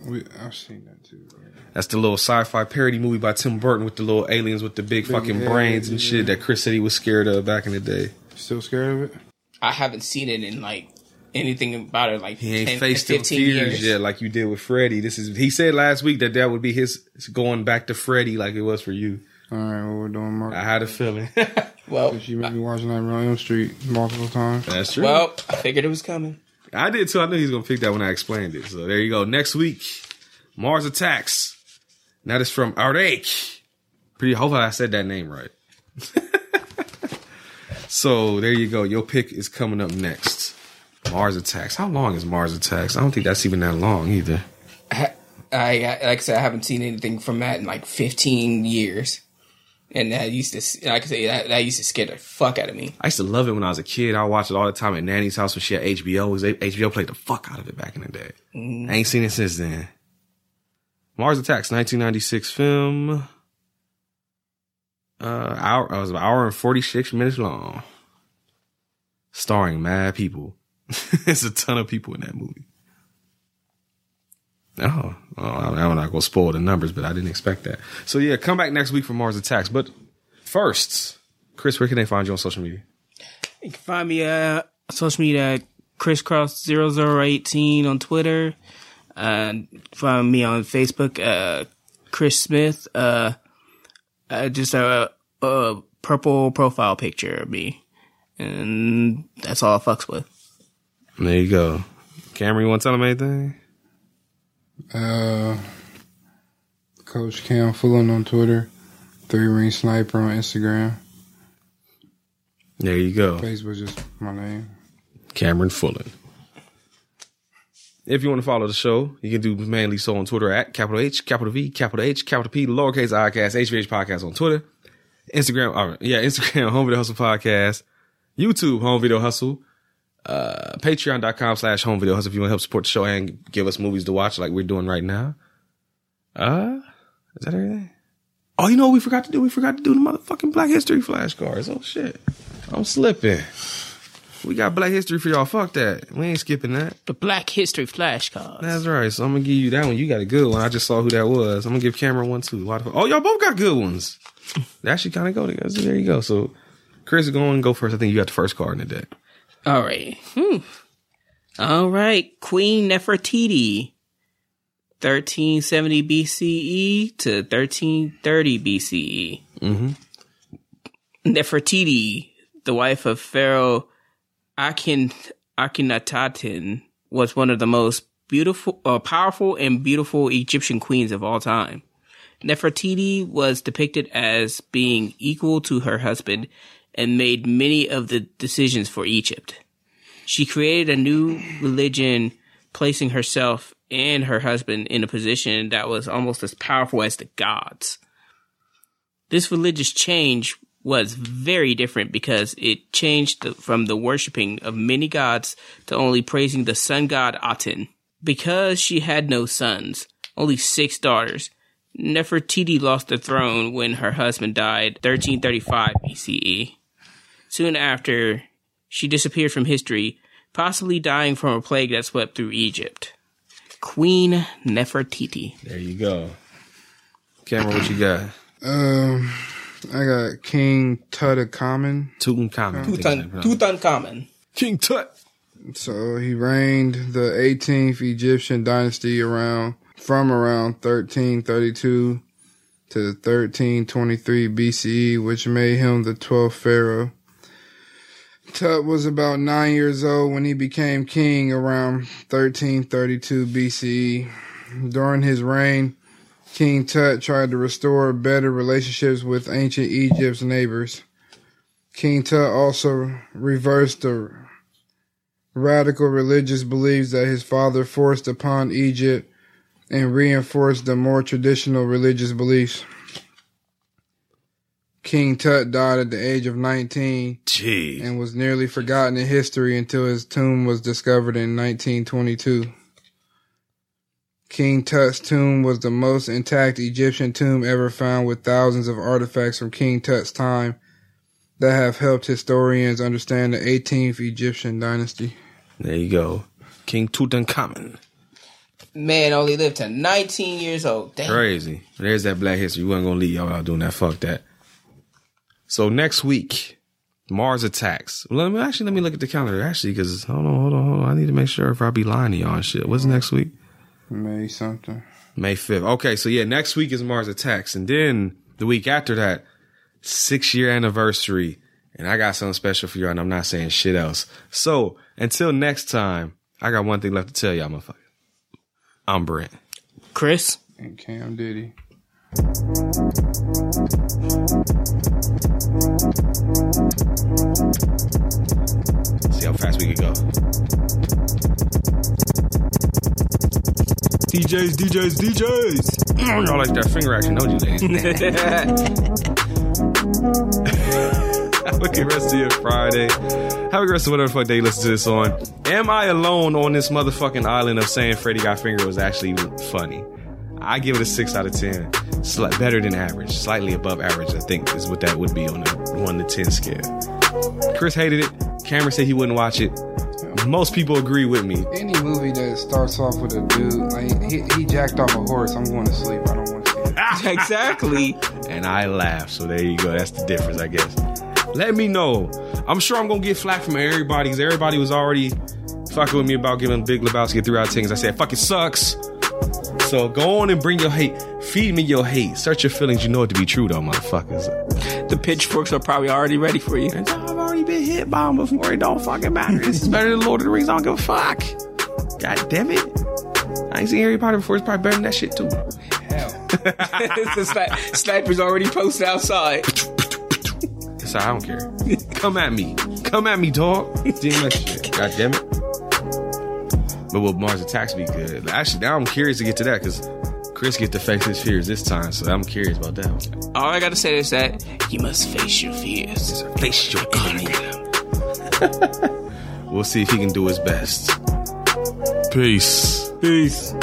we, I've seen that too. That's the little sci-fi parody movie by Tim Burton with the little aliens with the big, Big fucking heads, brains and yeah. shit that Chris said he was scared of back in the day. Still scared of it? I haven't seen it in like anything about it like He ain't 10, faced them 15 fears years. yet like you did with Freddy. This is he said last week that that would be his going back to Freddy like it was for you. All right, what we're doing, Mark? I had a feeling. Well, Because you made me watch Nightmare on Elm Street multiple times. That's true. Well, I figured it was coming. I did too. I knew he was gonna pick that when I explained it. So there you go. Next week, Mars Attacks. That is from Arek. Pretty hopefully I said that name right. so there you go. Your pick is coming up next. Mars Attacks. How long is Mars Attacks? I don't think that's even that long either. I, I like I said, I haven't seen anything from that in like 15 years, and that used to I say that, that used to scare the fuck out of me. I used to love it when I was a kid. I watched it all the time at Nanny's house when she had HBO. Was- HBO played the fuck out of it back in the day. Mm. I ain't seen it since then. Mars Attacks, 1996 film. Uh, hour, it was an hour and 46 minutes long. Starring mad people. There's a ton of people in that movie. Oh, well, I'm not going to spoil the numbers, but I didn't expect that. So yeah, come back next week for Mars Attacks. But first, Chris, where can they find you on social media? You can find me uh social media at crisscross0018 on Twitter. And find me on Facebook, uh Chris Smith, uh, uh just a, a purple profile picture of me. And that's all I fucks with. There you go. Cameron, you want to tell them anything? Uh, Coach Cam Fullen on Twitter. Three Ring Sniper on Instagram. There you go. Facebook just my name. Cameron Fullen. If you want to follow the show, you can do mainly so on Twitter at capital H, capital V, capital H, capital P, lowercase iCast, HVH Podcast on Twitter. Instagram, uh, yeah, Instagram, Home Video Hustle Podcast. YouTube, Home Video Hustle. Uh, Patreon.com slash Home Video Hustle if you want to help support the show and give us movies to watch like we're doing right now. Uh, is that everything? Oh, you know what we forgot to do? We forgot to do the motherfucking Black History flashcards. Oh shit. I'm slipping. We got Black History for y'all. Fuck that. We ain't skipping that. The Black History flashcards. That's right. So I'm gonna give you that one. You got a good one. I just saw who that was. I'm gonna give Cameron one too. Why the fuck- Oh, y'all both got good ones. They actually kind of go together. So there you go. So Chris, go and go first. I think you got the first card in the deck. All right. Hmm. All right. Queen Nefertiti. 1370 BCE to 1330 BCE. Mm-hmm. Nefertiti, the wife of Pharaoh Akin Akhenaten, was one of the most beautiful, uh, powerful and beautiful Egyptian queens of all time. Nefertiti was depicted as being equal to her husband and made many of the decisions for Egypt. She created a new religion, placing herself and her husband in a position that was almost as powerful as the gods. This religious change was very different because it changed from the worshipping of many gods to only praising the sun god Aten. Because she had no sons, only six daughters, Nefertiti lost the throne when her husband died 1335 BCE. Soon after, she disappeared from history, possibly dying from a plague that swept through Egypt. Queen Nefertiti. There you go. Cameron, what you got? Um, I got King Tutankhamun. Tutankhamun. Tutan- Tutankhamun. King Tut. So he reigned the 18th Egyptian dynasty around from around 1332 to 1323 BCE, which made him the 12th pharaoh. Tut was about nine years old when he became king around 1332 BCE. During his reign, King Tut tried to restore better relationships with ancient Egypt's neighbors. King Tut also reversed the radical religious beliefs that his father forced upon Egypt and reinforced the more traditional religious beliefs. King Tut died at the age of 19 Gee. and was nearly forgotten in history until his tomb was discovered in 1922. King Tut's tomb was the most intact Egyptian tomb ever found with thousands of artifacts from King Tut's time that have helped historians understand the 18th Egyptian dynasty. There you go. King Tutankhamun. Man only lived to 19 years old. Damn. Crazy. There's that black history. We wasn't gonna leave y'all out doing that. Fuck that. So next week, Mars attacks. Let me actually let me look at the calendar actually because hold on, hold on, hold on. I need to make sure if I be lying to y'all and shit. What's next week? May something. May fifth. Okay, so yeah, next week is Mars attacks, and then the week after that, six year anniversary. And I got something special for y'all, and I'm not saying shit else. So until next time, I got one thing left to tell y'all, motherfucker. I'm Brent. Chris. And Cam Diddy. See how fast we can go. DJs, DJs, DJs. Y'all like that finger action, don't you, ladies? Have a good rest of your Friday. Have a good rest of whatever fuck day you listen to this on. Am I alone on this motherfucking island of saying Freddy got finger was actually funny? I give it a six out of ten. Sli- better than average, slightly above average. I think is what that would be on a one to ten scale. Chris hated it. Cameron said he wouldn't watch it. Most people agree with me. Any movie that starts off with a dude, like he, he jacked off a horse, I'm going to sleep. I don't want to see it. exactly. and I laugh. So there you go. That's the difference, I guess. Let me know. I'm sure I'm gonna get flack from everybody because everybody was already fucking with me about giving Big Lebowski a three out of ten. 'cause I said fuck, it sucks. So go on and bring your hate. Feed me your hate. Search your feelings. You know it to be true though, motherfuckers. The pitchforks are probably already ready for you. I've already been hit by them before. It don't fucking matter. This is better than Lord of the Rings. I don't give a fuck. God damn it. I ain't seen Harry Potter before. It's probably better than that shit too. the sni- sniper's already posted outside. So I don't care. Come at me. Come at me, dog. Damn that shit. God damn it. But will Mars Attacks be good? Actually, now I'm curious to get to that because Chris get to face his fears this time, so I'm curious about that one. All I gotta say is that you must face your fears. Face your enemy. We'll see if he can do his best. Peace. Peace.